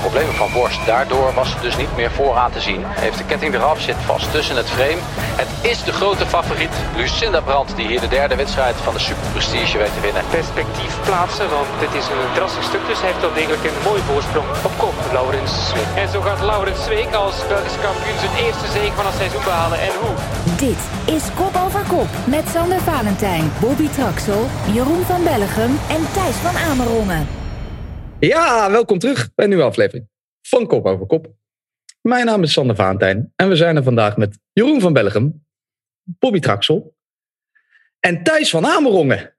problemen van borst. Daardoor was ze dus niet meer vooraan te zien. Heeft de ketting eraf, zit vast tussen het frame. Het is de grote favoriet, Lucinda Brandt, die hier de derde wedstrijd van de Super Prestige weet te winnen. Perspectief plaatsen, want dit is een drassig stuk, dus hij heeft wel degelijk een mooie voorsprong op kop, Laurens Zweek. En zo gaat Laurens Zweek als Belgisch kampioen zijn eerste zege van het seizoen behalen. En hoe? Dit is Kop over Kop met Sander Valentijn, Bobby Traxel, Jeroen van Bellegem en Thijs van Amerongen. Ja, welkom terug bij een nieuwe aflevering van Kop over Kop. Mijn naam is Sander Valentijn en we zijn er vandaag met Jeroen van Bellegem, Bobby Traxel en Thijs van Amerongen.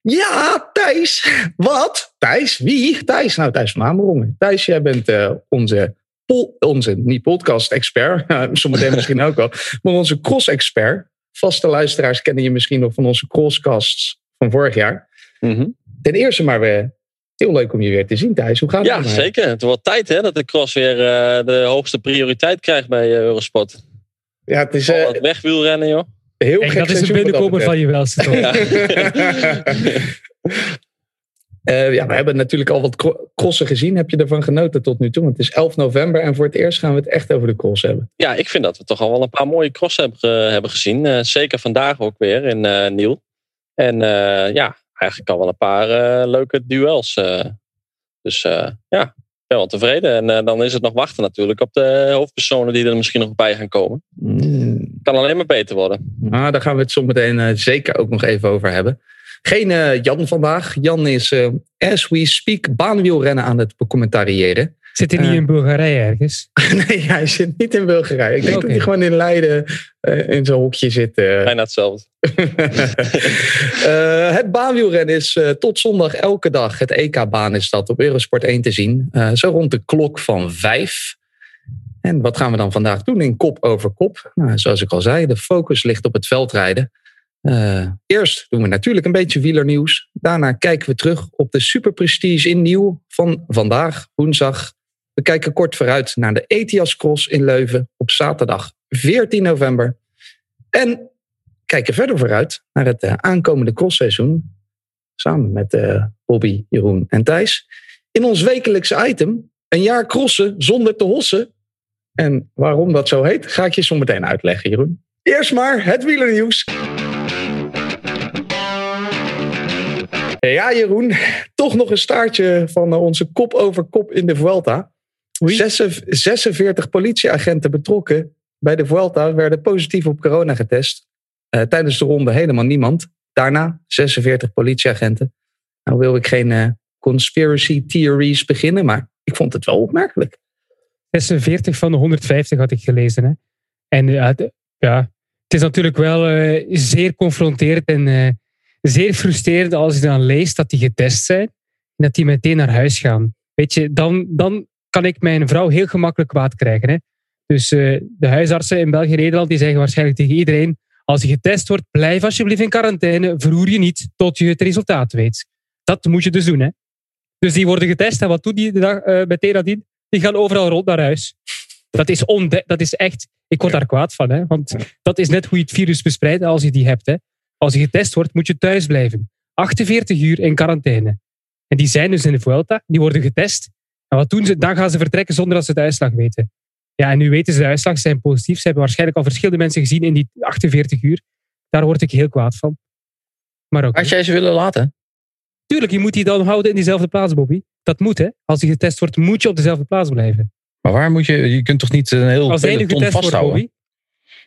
Ja, Thijs. Wat? Thijs? Wie? Thijs. Nou, Thijs van Amerongen. Thijs, jij bent uh, onze, pol, onze, niet podcast-expert, zometeen misschien ook wel, maar onze cross-expert. Vaste luisteraars kennen je misschien nog van onze crosscasts van vorig jaar. Mm -hmm. Ten eerste maar weer heel leuk om je weer te zien, Thijs. Hoe gaat het? Ja, zeker. Het wordt tijd hè, dat de cross weer uh, de hoogste prioriteit krijgt bij uh, Eurosport. Ja, het is... Uh, wegwielrennen, joh. Heel gek dat is een binnenkomer van je welste, toch? ja. ja, we hebben natuurlijk al wat crossen gezien. Heb je ervan genoten tot nu toe? Want het is 11 november en voor het eerst gaan we het echt over de cross hebben. Ja, ik vind dat we toch al wel een paar mooie cross hebben, hebben gezien. zeker vandaag ook weer in Nieuw. En ja, eigenlijk al wel een paar uh, leuke duels. Uh, dus uh, ja, ben wel tevreden. En dan is het nog wachten natuurlijk op de hoofdpersonen die er misschien nog bij gaan komen. Mm. Kan alleen maar beter worden. Nou, daar gaan we het zo meteen zeker ook nog even over hebben. Geen Jan vandaag. Jan is, as we speak, baanwielrennen aan het becommentariëren. Zit hij niet uh, in Bulgarije ergens? nee, hij zit niet in Bulgarije. Ik denk okay. dat hij gewoon in Leiden uh, in zijn hokje zit. Uh. Bijna hetzelfde. het baanwielrennen is tot zondag elke dag. Het EK-baan is dat op Eurosport 1 te zien. zo rond de klok van vijf. En wat gaan we dan vandaag doen in kop over kop? Nou, zoals ik al zei, de focus ligt op het veldrijden. Uh, eerst doen we natuurlijk een beetje wielernieuws. Daarna kijken we terug op de Super Prestige in Nieuw van vandaag, woensdag. We kijken kort vooruit naar de Etias Cross in Leuven op zaterdag 14 november. En kijken verder vooruit naar het uh, aankomende crossseizoen. Samen met uh, Bobby, Jeroen en Thijs. In ons wekelijkse item, een jaar crossen zonder te hossen. En waarom dat zo heet, ga ik je zo meteen uitleggen, Jeroen. Eerst maar het wielernieuws. Ja, Jeroen, toch nog een staartje van onze kop over kop in de Vuelta. 46 politieagenten betrokken bij de Vuelta werden positief op corona getest. Uh, tijdens de ronde helemaal niemand. Daarna 46 politieagenten. Nou wil ik geen uh, conspiracy theories beginnen, maar ik vond het wel opmerkelijk. 46 van de 150 had ik gelezen. Hè? En uh, ja, het is natuurlijk wel zeer confronterend en zeer frustrerend als je dan leest dat die getest zijn en dat die meteen naar huis gaan. Weet je, dan, dan kan ik mijn vrouw heel gemakkelijk kwaad krijgen. Hè? Dus uh, de huisartsen in België en Nederland die zeggen waarschijnlijk tegen iedereen: als je getest wordt, blijf alsjeblieft in quarantaine, verroer je niet tot je het resultaat weet. Dat moet je dus doen. Hè? Dus die worden getest en wat doet die de dag uh, meteen nadien? Die gaan overal rond naar huis. Dat is, dat is echt, ik word daar kwaad van. Hè? Want dat is net hoe je het virus bespreidt als je die hebt. Hè? Als je getest wordt, moet je thuis blijven. 48 uur in quarantaine. En die zijn dus in de Vuelta, die worden getest. En wat doen ze? Dan gaan ze vertrekken zonder dat ze de uitslag weten. Ja, en nu weten ze de uitslag, ze zijn positief. Ze hebben waarschijnlijk al verschillende mensen gezien in die 48 uur. Daar word ik heel kwaad van. Maar ook. Had jij ze willen laten? Tuurlijk, je moet die dan houden in diezelfde plaats, Bobby. Dat moet, hè. Als je getest wordt, moet je op dezelfde plaats blijven. Maar waar moet je... Je kunt toch niet een heel Als peloton vasthouden? Wordt, Bobby,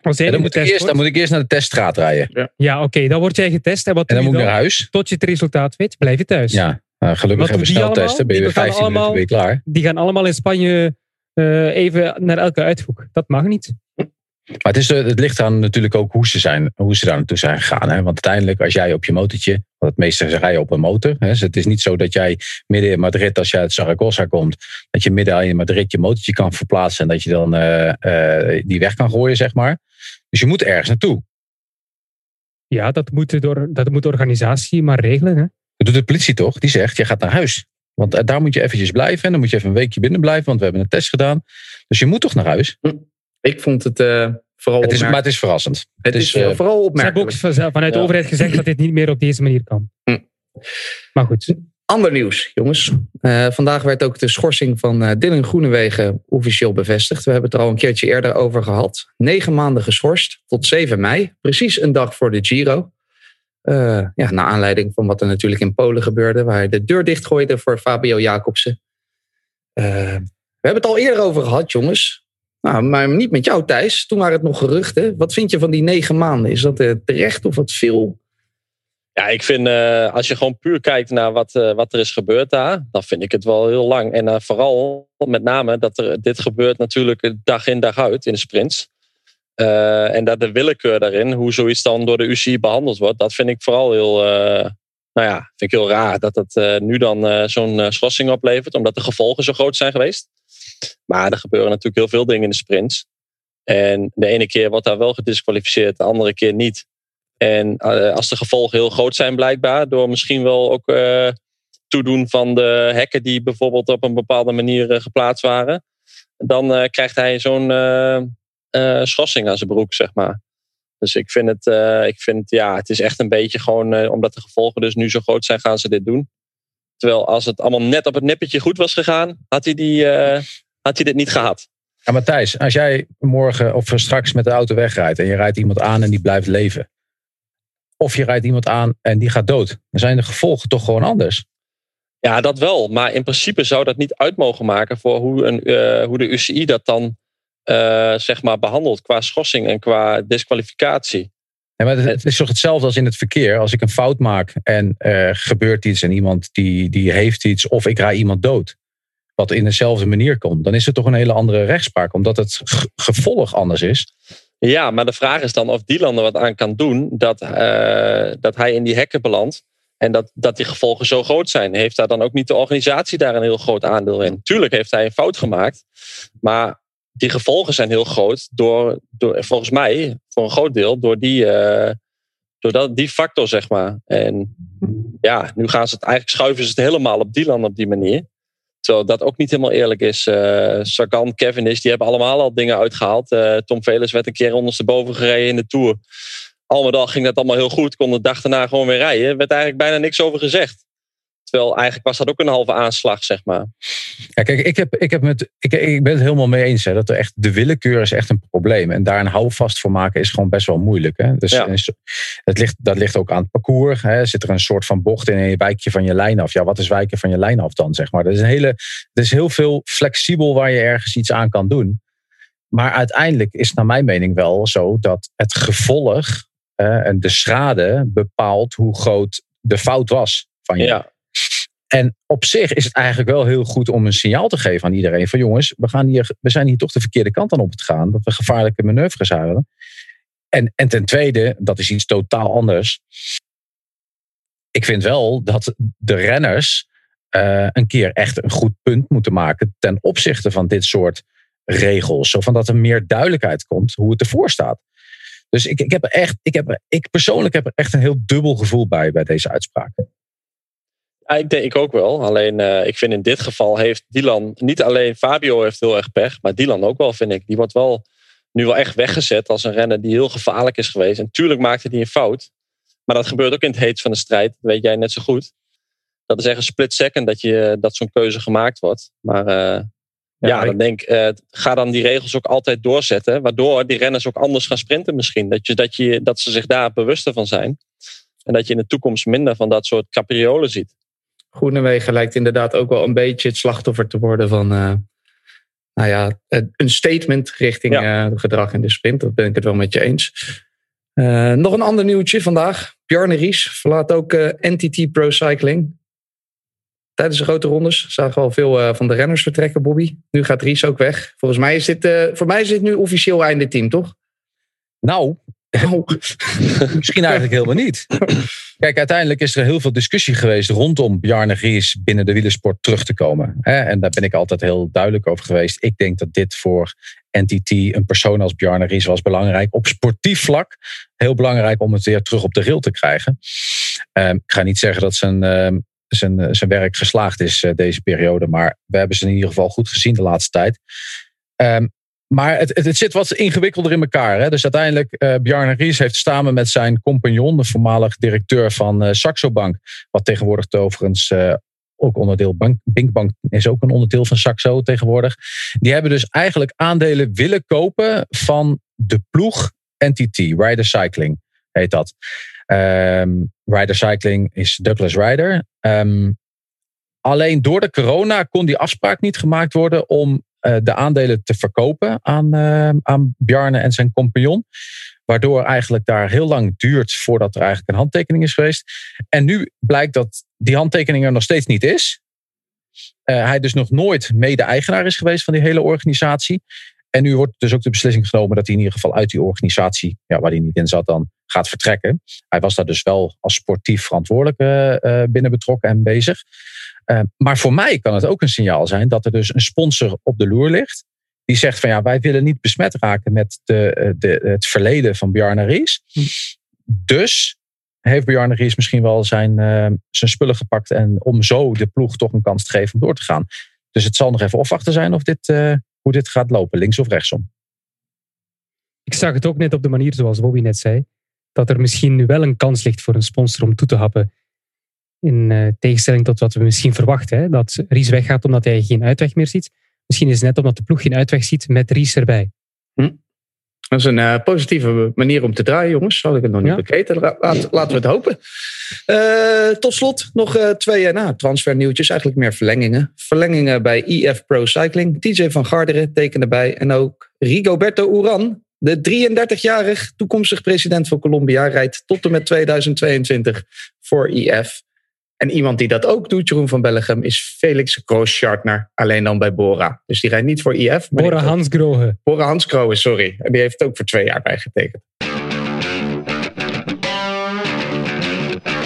als ja, dan, moet eerst, dan moet ik eerst naar de teststraat rijden. Ja, ja oké. Okay. Dan word jij getest. En, wat en dan moet ik naar huis. Tot je het resultaat weet, blijf je thuis. Ja, nou, gelukkig hebben we snel testen. Ben je weer 15 allemaal, minuten je klaar. Die gaan allemaal in Spanje uh, even naar elke uithoek. Dat mag niet. Maar het, is, het ligt aan natuurlijk ook hoe ze, zijn, hoe ze daar naartoe zijn gegaan. Hè? Want uiteindelijk, als jij op je motortje, want het meeste rijden op een motor. Hè? Dus het is niet zo dat jij midden in Madrid, als je uit Zaragoza komt, dat je midden in Madrid je motortje kan verplaatsen en dat je dan uh, uh, die weg kan gooien, zeg maar. Dus je moet ergens naartoe. Ja, dat moet, door, dat moet de organisatie maar regelen. Hè? Dat doet de politie toch? Die zegt, je gaat naar huis. Want daar moet je eventjes blijven. En dan moet je even een weekje binnen blijven, want we hebben een test gedaan. Dus je moet toch naar huis? Ik vond het uh, vooral het is, Maar het is verrassend. Het, het is, is uh, vooral opmerkelijk. Ze hebben ook vanuit de overheid gezegd dat dit niet meer op deze manier kan. Hm. Maar goed. Ander nieuws, jongens. Uh, vandaag werd ook de schorsing van uh, Dylan Groenewegen officieel bevestigd. We hebben het er al een keertje eerder over gehad. Negen maanden geschorst tot 7 mei. Precies een dag voor de Giro. Uh, ja, naar aanleiding van wat er natuurlijk in Polen gebeurde. Waar hij de deur dichtgooide voor Fabio Jacobsen. we hebben het al eerder over gehad, jongens. Nou, maar niet met jou, Thijs. Toen waren het nog geruchten. Wat vind je van die negen maanden? Is dat terecht of wat veel? Ja, ik vind als je gewoon puur kijkt naar wat, wat er is gebeurd daar, dan vind ik het wel heel lang. En vooral met name dat er, dit gebeurt natuurlijk dag in dag uit in de sprints. En dat de willekeur daarin, hoe zoiets dan door de UCI behandeld wordt, dat vind ik vooral heel, nou ja, vind ik heel raar. Dat het nu dan zo'n schorsing oplevert, omdat de gevolgen zo groot zijn geweest. Maar er gebeuren natuurlijk heel veel dingen in de sprints. En de ene keer wordt daar wel gedisqualificeerd, de andere keer niet. En als de gevolgen heel groot zijn, blijkbaar, door misschien wel ook toedoen van de hekken die bijvoorbeeld op een bepaalde manier geplaatst waren, dan krijgt hij zo'n schorsing aan zijn broek, zeg maar. Dus ik vind het, ik vind, ja, het is echt een beetje gewoon, omdat de gevolgen dus nu zo groot zijn, gaan ze dit doen. Terwijl als het allemaal net op het nippertje goed was gegaan, had hij, die, had hij dit niet gehad. Ja, Matthijs, als jij morgen of straks met de auto wegrijdt en je rijdt iemand aan en die blijft leven of je rijdt iemand aan en die gaat dood. Dan zijn de gevolgen toch gewoon anders. Ja, dat wel. Maar in principe zou dat niet uit mogen maken voor hoe, een, uh, hoe de UCI dat dan uh, zeg maar behandelt qua schorsing en qua disqualificatie. Ja, maar het is toch hetzelfde als in het verkeer. Als ik een fout maak en gebeurt iets en iemand die, die heeft iets of ik rij iemand dood. Wat in dezelfde manier komt. Dan is het toch een hele andere rechtspraak. Omdat het gevolg anders is. Ja, maar de vraag is dan of Dylan er wat aan kan doen dat, uh, dat hij in die hekken belandt. En dat, dat die gevolgen zo groot zijn. Heeft daar dan ook niet de organisatie daar een heel groot aandeel in? Tuurlijk heeft hij een fout gemaakt. Maar die gevolgen zijn heel groot door, door volgens mij, voor een groot deel, door die, uh, door dat, die factor, zeg maar. En ja, nu gaan ze het eigenlijk schuiven ze het helemaal op Dylan op die manier. Terwijl dat ook niet helemaal eerlijk is. Uh, Sagan, Cavendish, die hebben allemaal al dingen uitgehaald. Uh, Tom Velers werd een keer ondersteboven gereden in de Tour. Al met al ging dat allemaal heel goed. Kon de dag daarna gewoon weer rijden. Er werd eigenlijk bijna niks over gezegd. Terwijl eigenlijk was dat ook een halve aanslag, zeg maar. Ja, kijk, ik, heb, ik, heb met, ik, ik ben het helemaal mee eens. Hè, dat er echt, de willekeur is echt een probleem. En daar een houvast voor maken is gewoon best wel moeilijk. Hè. Dus ja. het ligt, dat ligt ook aan het parcours. Hè. Zit er een soort van bocht in en je wijkje van je lijn af. Ja, wat is wijken van je lijn af dan, zeg maar? Er is, een hele, er is heel veel flexibel waar je ergens iets aan kan doen. Maar uiteindelijk is naar mijn mening wel zo dat het gevolg en de schade bepaalt hoe groot de fout was van je. Ja. En op zich is het eigenlijk wel heel goed om een signaal te geven aan iedereen: van jongens, we, gaan hier, we zijn hier toch de verkeerde kant aan op het gaan. Dat we gevaarlijke manoeuvres houden. En, en ten tweede, dat is iets totaal anders. Ik vind wel dat de renners uh, een keer echt een goed punt moeten maken ten opzichte van dit soort regels. Zo van dat er meer duidelijkheid komt hoe het ervoor staat. Dus ik, ik, heb echt, ik, heb, ik persoonlijk heb er echt een heel dubbel gevoel bij bij deze uitspraken. Ja, ik denk ik ook wel. Alleen uh, ik vind in dit geval heeft Dylan, niet alleen Fabio heeft heel erg pech, maar Dylan ook wel, vind ik. Die wordt wel nu wel echt weggezet als een renner die heel gevaarlijk is geweest. En tuurlijk maakte hij een fout. Maar dat gebeurt ook in het heet van de strijd. Dat weet jij net zo goed. Dat is echt een split second dat, je, dat zo'n keuze gemaakt wordt. Maar uh, ja, ja, dan denk uh, ga dan die regels ook altijd doorzetten. Waardoor die renners ook anders gaan sprinten misschien. Dat, je, dat, je, dat ze zich daar bewuster van zijn. En dat je in de toekomst minder van dat soort capriolen ziet. Groenewegen lijkt inderdaad ook wel een beetje het slachtoffer te worden van uh, nou ja, een statement richting ja. uh, gedrag in de sprint. Dat ben ik het wel met je eens. Uh, nog een ander nieuwtje vandaag. Bjarne Ries verlaat ook NTT Pro Cycling. Tijdens de grote rondes zagen we al veel van de renners vertrekken, Bobby. Nu gaat Ries ook weg. Volgens mij is dit, voor mij is dit nu officieel einde team, toch? Nou, Misschien eigenlijk helemaal niet. Kijk, uiteindelijk is er heel veel discussie geweest rondom Bjarne Ries binnen de wielersport terug te komen. En daar ben ik altijd heel duidelijk over geweest. Ik denk dat dit voor NTT, een persoon als Bjarne Ries, was belangrijk. Op sportief vlak heel belangrijk om het weer terug op de rail te krijgen. Ehm, ik ga niet zeggen dat zijn, ehm, zijn, zijn werk geslaagd is eh, deze periode, maar we hebben ze in ieder geval goed gezien de laatste tijd. Um, maar het, het, zit wat ingewikkelder in elkaar. Hè? Dus uiteindelijk, uh, Bjarne Ries heeft samen met zijn compagnon, de voormalig directeur van uh, Saxo Bank, wat tegenwoordig overigens uh, ook onderdeel. Bank, Binkbank is ook een onderdeel van Saxo tegenwoordig. Die hebben dus eigenlijk aandelen willen kopen van de ploeg NTT, Rider Cycling heet dat. Um, Rider Cycling is Douglas Rider. Um, alleen door de corona kon die afspraak niet gemaakt worden om de aandelen te verkopen aan, uh, aan Bjarne en zijn compagnon. Waardoor eigenlijk daar heel lang duurt voordat er eigenlijk een handtekening is geweest. En nu blijkt dat die handtekening er nog steeds niet is. Uh, hij dus nog nooit mede-eigenaar is geweest van die hele organisatie. En nu wordt dus ook de beslissing genomen dat hij in ieder geval uit die organisatie, ja, waar hij niet in zat, dan gaat vertrekken. Hij was daar dus wel als sportief verantwoordelijk uh, binnen betrokken en bezig. Uh, maar voor mij kan het ook een signaal zijn dat er dus een sponsor op de loer ligt. Die zegt van ja, wij willen niet besmet raken met de, de, het verleden van Bjarne Ries. Hm. Dus heeft Bjarne Ries misschien wel zijn, zijn spullen gepakt. En om zo de ploeg toch een kans te geven om door te gaan. Dus het zal nog even afwachten zijn of dit, hoe dit gaat lopen, links of rechtsom. Ik zag het ook net op de manier zoals Bobby net zei. Dat er misschien nu wel een kans ligt voor een sponsor om toe te happen. In uh, tegenstelling tot wat we misschien verwachten. Hè? Dat Ries weggaat omdat hij geen uitweg meer ziet. Misschien is het net omdat de ploeg geen uitweg ziet met Ries erbij. Hm. Dat is een uh, positieve manier om te draaien, jongens. Zal ik het nog niet ja. Laat, laten we het hopen. Uh, tot slot nog uh, twee nou, transfernieuwtjes, eigenlijk meer verlengingen. Verlengingen bij EF Pro Cycling. TJ van Garderen tekende bij. En ook Rigoberto Uran, de 33-jarig toekomstig president van Colombia, rijdt tot en met 2022 voor EF. En iemand die dat ook doet, Jeroen van Bellegem, is Felix Grooschartner. Alleen dan bij Bora. Dus die rijdt niet voor IF. Maar Bora Hansgrohe. Bora Hansgrohe, sorry. En die heeft ook voor twee jaar bijgetekend.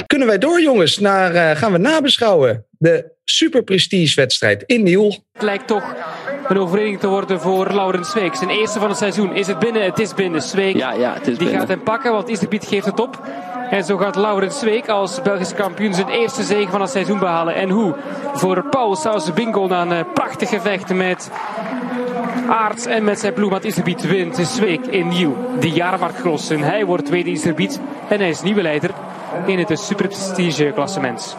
Kunnen wij door, jongens? Naar, uh, gaan we nabeschouwen. De Super Prestige wedstrijd in Niel. Het lijkt toch een overwinning te worden voor Laurens Zweek. Zijn eerste van het seizoen. Is het binnen? Het is binnen. Zweek ja, ja, het is die binnen. gaat hem pakken, want Iserbiet geeft het op. En zo gaat Laurens Zweek als Belgisch kampioen zijn eerste zege van het seizoen behalen. En hoe? Voor Paul Sauce Bingo na een prachtig gevecht met Aarts en met zijn ploeg. Want Iserbiet wint Zweek in Nieuw. De jaarmarktcross. En hij wordt tweede Iserbiet. En hij is nieuwe leider in het super prestige klassement.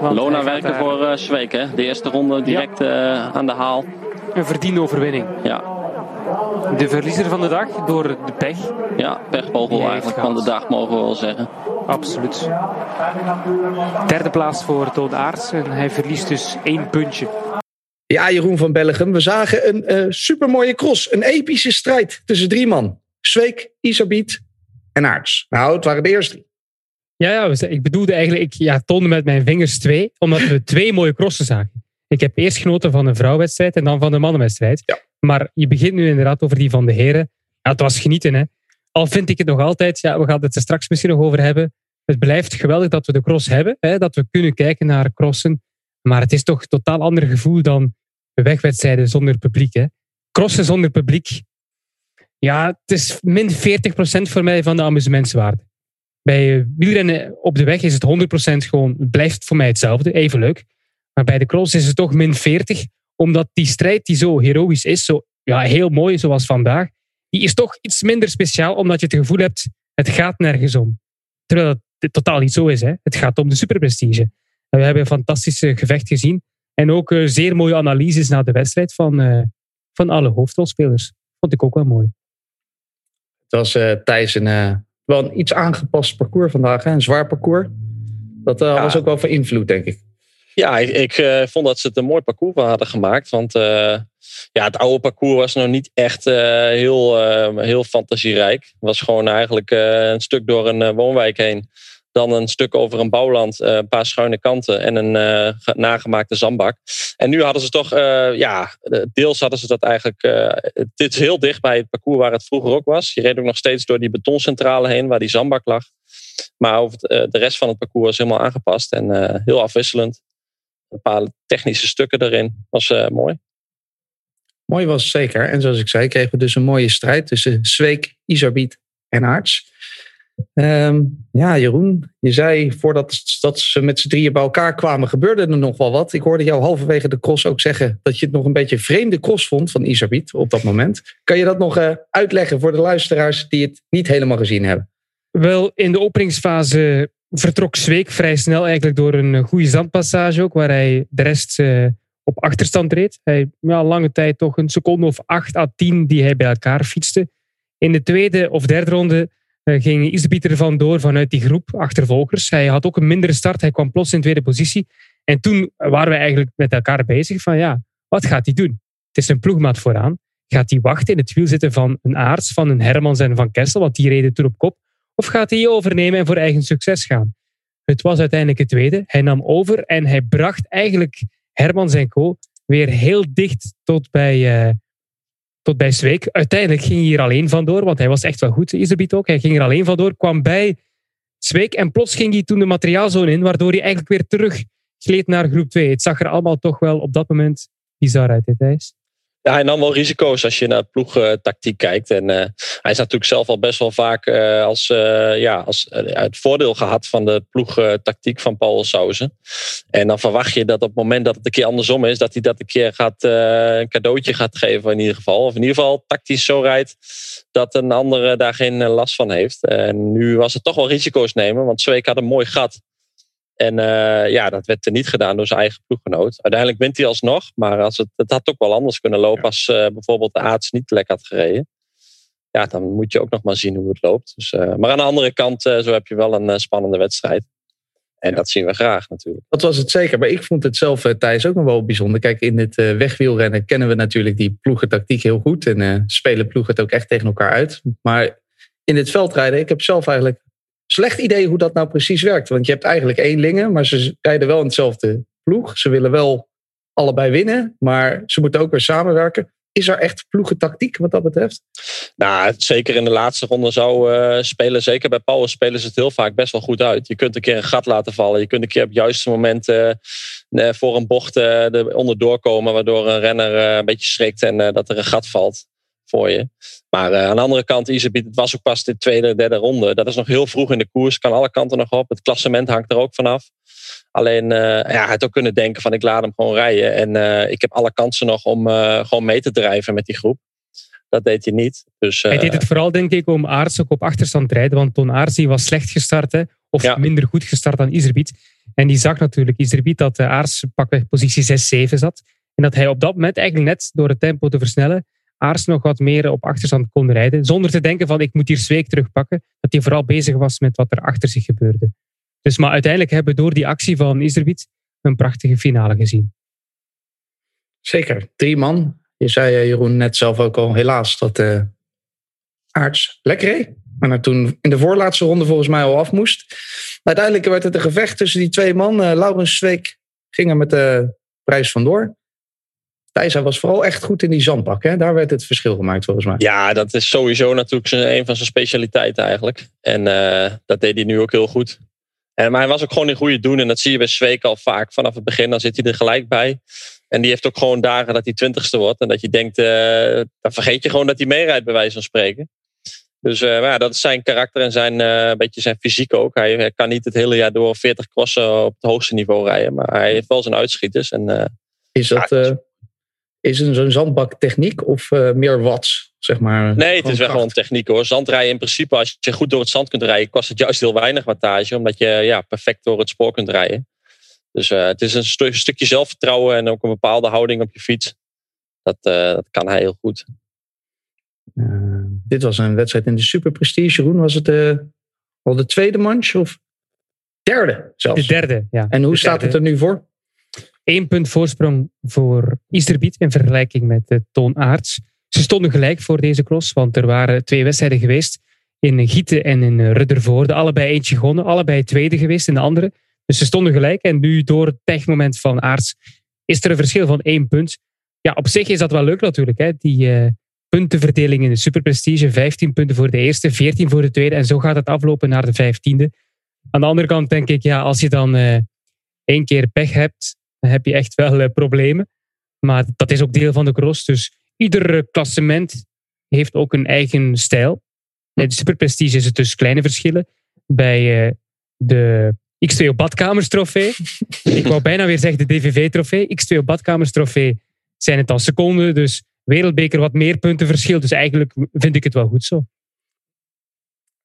Lona werkte daar... voor uh, Zweek, hè? De eerste ronde direct ja. uh, aan de haal. Een verdiende overwinning. Ja. De verliezer van de dag door de pech. Ja, pechvogel eigenlijk van de dag mogen we wel zeggen. Absoluut. Derde plaats voor Toon Aarts en hij verliest dus één puntje. Ja, Jeroen van Bellegem, we zagen een uh, supermooie cross. Een epische strijd tussen drie man. Zweek, Isabiet en Aarts. Nou, het waren de eerste. Ja, ja ik bedoelde eigenlijk, ik ja, toonde met mijn vingers twee, omdat we twee mooie crossen zagen. Ik heb eerst genoten van de vrouwenwedstrijd en dan van de mannenwedstrijd. Ja. Maar je begint nu inderdaad over die van de heren. Ja, het was genieten. Hè. Al vind ik het nog altijd, ja, we gaan het er straks misschien nog over hebben. Het blijft geweldig dat we de cross hebben. Hè, dat we kunnen kijken naar crossen. Maar het is toch een totaal ander gevoel dan wegwedstrijden zonder publiek. Hè. Crossen zonder publiek. Ja, het is min 40% voor mij van de amusementswaarde. Bij wielrennen op de weg is het 100% gewoon, het blijft voor mij hetzelfde, even leuk. Maar bij de cross is het toch min 40, omdat die strijd die zo heroïs is, zo ja, heel mooi zoals vandaag, die is toch iets minder speciaal, omdat je het gevoel hebt, het gaat nergens om. Terwijl het totaal niet zo is. Hè. Het gaat om de superprestige. En we hebben een fantastische gevecht gezien. En ook uh, zeer mooie analyses na de wedstrijd van, uh, van alle hoofdrolspelers. Vond ik ook wel mooi. Het was uh, Thijs een, wel een iets aangepast parcours vandaag. Hè? Een zwaar parcours. Dat ja. was ook wel van invloed, denk ik. Ja, ik, ik uh, vond dat ze het een mooi parcours hadden gemaakt. Want uh, ja, het oude parcours was nog niet echt uh, heel, heel fantasierijk. Het was gewoon eigenlijk een stuk door een woonwijk heen. Dan een stuk over een bouwland, een paar schuine kanten en een nagemaakte zandbak. En nu hadden ze toch, ja, deels hadden ze dat eigenlijk. dit is heel dicht bij het parcours waar het vroeger ook was. Je reed ook nog steeds door die betoncentrale heen waar die zandbak lag. Maar over de rest van het parcours was helemaal aangepast en heel afwisselend een paar technische stukken erin. Was uh, mooi. Mooi was het zeker. En zoals ik zei, kregen we dus een mooie strijd tussen Zweek, Isarbiet en Aarts. Um, ja, Jeroen, je zei voordat dat ze met z'n drieën bij elkaar kwamen, gebeurde er nog wel wat. Ik hoorde jou halverwege de cross ook zeggen dat je het nog een beetje een vreemde cross vond van Isarbiet op dat moment. Kan je dat nog uh, uitleggen voor de luisteraars die het niet helemaal gezien hebben? Wel, in de openingsfase vertrok Zweek vrij snel eigenlijk door een goede zandpassage ook, waar hij de rest uh, op achterstand reed. Hij ja, lange tijd toch een seconde of 8 à 10 die hij bij elkaar fietste. In de tweede of derde ronde uh, ging Isbieter vandoor vanuit die groep achtervolgers. Hij had ook een mindere start, hij kwam plots in tweede positie. En toen waren we eigenlijk met elkaar bezig van ja, wat gaat hij doen? Het is een ploegmaat vooraan. Gaat hij wachten in het wiel zitten van een Aarts, van een Hermans en van Kessel, want die reden toen op kop? Of gaat hij overnemen en voor eigen succes gaan? Het was uiteindelijk het tweede. Hij nam over en hij bracht eigenlijk Hermans en Co. weer heel dicht tot bij, uh, tot bij Zweek. Uiteindelijk ging hij hier alleen vandoor, want hij was echt wel goed, Iserbiet ook. Hij ging er alleen vandoor, kwam bij Zweek en plots ging hij toen de materiaalzone in, waardoor hij eigenlijk weer terug gleed naar groep 2. Het zag er allemaal toch wel op dat moment bizar uit, dit ijs. Ja, hij nam wel risico's als je naar ploegtactiek kijkt. En uh, hij is natuurlijk zelf al best wel vaak uh, als, uh, ja, als, het voordeel gehad van de ploegtactiek van Paul Sauzen. En dan verwacht je dat op het moment dat het een keer andersom is, dat hij dat een keer gaat, een cadeautje gaat geven in ieder geval. Of in ieder geval tactisch zo rijdt dat een ander daar geen last van heeft. En nu was het toch wel risico's nemen, want Zweek had een mooi gat. En uh, ja, dat werd er niet gedaan door zijn eigen ploeggenoot. Uiteindelijk wint hij alsnog. Maar als het, het had ook wel anders kunnen lopen als uh, bijvoorbeeld de Aarts niet lekker had gereden. Ja, dan moet je ook nog maar zien hoe het loopt. Dus, uh, maar aan de andere kant, zo heb je wel een spannende wedstrijd. En ja. dat zien we graag natuurlijk. Dat was het zeker. Maar ik vond het zelf, Thijs, ook nog wel bijzonder. Kijk, in het wegwielrennen kennen we natuurlijk die ploegentactiek heel goed. En spelen ploegen het ook echt tegen elkaar uit. Maar in het veldrijden, ik heb zelf eigenlijk slecht idee hoe dat nou precies werkt. Want je hebt eigenlijk eenlingen, maar ze rijden wel in hetzelfde ploeg. Ze willen wel allebei winnen, maar ze moeten ook weer samenwerken. Is er echt ploegentactiek wat dat betreft? Nou, zeker in de laatste ronde zou uh, spelen. Zeker bij Power spelen ze het heel vaak best wel goed uit. Je kunt een keer een gat laten vallen. Je kunt een keer op het juiste moment uh, voor een bocht uh, er onderdoor komen. Waardoor een renner een beetje schrikt en dat er een gat valt voor je. Maar uh, aan de andere kant, Iserbiet, het was ook pas de tweede, derde ronde. Dat is nog heel vroeg in de koers, kan alle kanten nog op. Het klassement hangt er ook vanaf. Alleen, uh, ja, hij had ook kunnen denken van ik laat hem gewoon rijden. En uh, ik heb alle kansen nog om gewoon mee te drijven met die groep. Dat deed hij niet. Dus, hij deed het vooral denk ik om Aarts ook op achterstand te rijden. Want Ton Aarts was slecht gestart. Hè, of ja. minder goed gestart dan Iserbiet. En die zag natuurlijk Iserbiet dat Aarts pakweg positie 6-7 zat. En dat hij op dat moment eigenlijk net door het tempo te versnellen Aars nog wat meer op achterstand kon rijden. Zonder te denken van ik moet hier Zweek terugpakken. Dat hij vooral bezig was met wat er achter zich gebeurde. Dus maar uiteindelijk hebben we door die actie van Iserbiet een prachtige finale gezien. Zeker. Drie man. Je zei Jeroen net zelf ook al helaas dat uh, Aarts lekker reed. Maar toen in de voorlaatste ronde volgens mij al af moest. Uiteindelijk werd het een gevecht tussen die twee man. Uh, Laurens Zweek ging er met de prijs vandoor. Thijs, hij was vooral echt goed in die zandbak. Hè? Daar werd het verschil gemaakt volgens mij. Ja, dat is sowieso natuurlijk een van zijn specialiteiten eigenlijk. En uh, dat deed hij nu ook heel goed. En, maar hij was ook gewoon in goede doen. En dat zie je bij Zweek al vaak vanaf het begin. Dan zit hij er gelijk bij. En die heeft ook gewoon dagen dat hij twintigste wordt. En dat je denkt, uh, dan vergeet je gewoon dat hij meerijdt bij wijze van spreken. Dus uh, ja, dat is zijn karakter en zijn, uh, beetje zijn fysiek ook. Hij, hij, kan niet het hele jaar door 40 crossen op het hoogste niveau rijden. Maar hij heeft wel zijn uitschieters. En, is dat... Ja, is het zo'n zandbaktechniek of uh, meer watts? Zeg maar, nee, het is wel gewoon techniek hoor. Zandrijden in principe, als je goed door het zand kunt rijden, kost het juist heel weinig wattage, omdat je ja, perfect door het spoor kunt rijden. Dus uh, het is een, stu stukje zelfvertrouwen en ook een bepaalde houding op je fiets. Dat, uh, dat kan hij heel goed. dit was een wedstrijd in de Super Prestige. Jeroen, was het al de tweede manche of derde zelfs? De derde, ja. En hoe de staat derde. het er nu voor? Eén punt voorsprong voor Isterbiet in vergelijking met de toonaards. Ze stonden gelijk voor deze cross, want er waren twee wedstrijden geweest in Gieten en in Ruddervoorde. Allebei eentje gewonnen, allebei tweede geweest in de andere. Dus ze stonden gelijk en nu door het pechmoment van Aarts is er een verschil van één punt. Ja, op zich is dat wel leuk natuurlijk, hè? die uh, puntenverdeling in de superprestige. 15 punten voor de eerste, 14 voor de tweede en zo gaat het aflopen naar de vijftiende. Aan de andere kant denk ik, ja, als je dan uh, één keer pech hebt, dan heb je echt wel uh, problemen. Maar dat is ook deel van de cross. Dus ieder klassement heeft ook een eigen stijl. Bij de superprestige is het dus kleine verschillen. Bij de X2 op badkamers trofee. Ik wou bijna weer zeggen de DVV-trofee. X2 op badkamers trofee zijn het al seconden. Dus wereldbeker wat meer punten verschil. Dus eigenlijk vind ik het wel goed zo.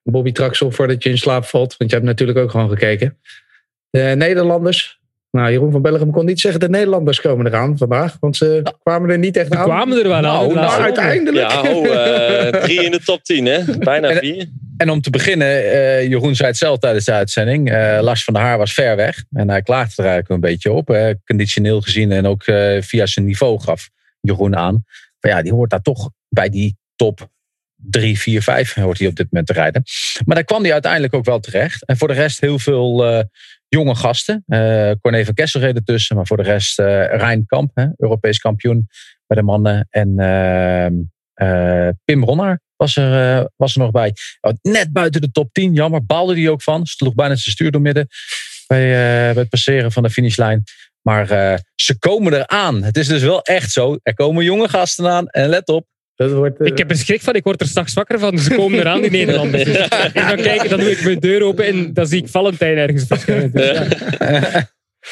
Bobby Traxel, voordat je in slaap valt. Want je hebt natuurlijk ook gewoon gekeken. De Nederlanders. Nou, Jeroen van Bellegem kon niet zeggen de Nederlanders komen eraan vandaag. Want ze kwamen er niet echt aan. kwamen er wel aan. Nou, de nou, uiteindelijk. Ja, oh, eh, drie in de top 10, hè? Bijna En- vier. En om te beginnen, eh, Jeroen zei het zelf tijdens de uitzending. eh, Lars van der Haar was ver weg. En hij klaagde er eigenlijk een beetje op. conditioneel gezien en ook eh, via zijn niveau gaf Jeroen aan. Van ja, die hoort daar toch bij die top 3, 4, 5 hoort hij op dit moment te rijden. Maar daar kwam hij uiteindelijk ook wel terecht. En voor de rest heel veel eh, jonge gasten. Eh Corné van ertussen. Maar voor de rest eh Rijn Kamp, hè, Europees kampioen bij de mannen. En eh, Pim Ronnaar was er, was er nog bij. Oh, net buiten de top 10, jammer. Baalde hij ook van. Sloeg bijna zijn stuur door midden bij, het passeren van de finishlijn. Maar ze komen eraan. Het is dus wel echt zo. Er komen jonge gasten aan. En let op. Dat wordt, eh, Ik heb er schrik van, ik word er straks wakker van. Ze komen eraan, die Nederlanders. Dus ik ga kijken, dan doe ik mijn deur open en dan zie ik Valentijn ergens verschijnen. Dus ja.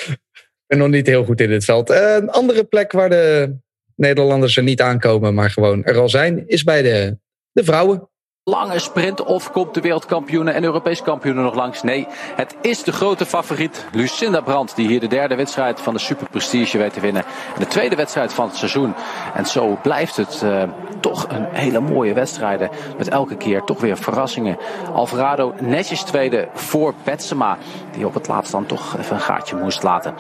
Ik ben nog niet heel goed in het veld. Eh, een andere plek waar de Nederlanders er niet aankomen, maar gewoon er al zijn, is bij de, de vrouwen. Lange sprint of komt de wereldkampioenen en Europees kampioenen nog langs? Nee, het is de grote favoriet Lucinda Brandt die hier de derde wedstrijd van de Super Prestige weet te winnen. En de tweede wedstrijd van het seizoen. En zo blijft het eh, toch een hele mooie wedstrijden met elke keer toch weer verrassingen. Alvarado netjes tweede voor Betsema die op het laatst dan toch even een gaatje moest laten.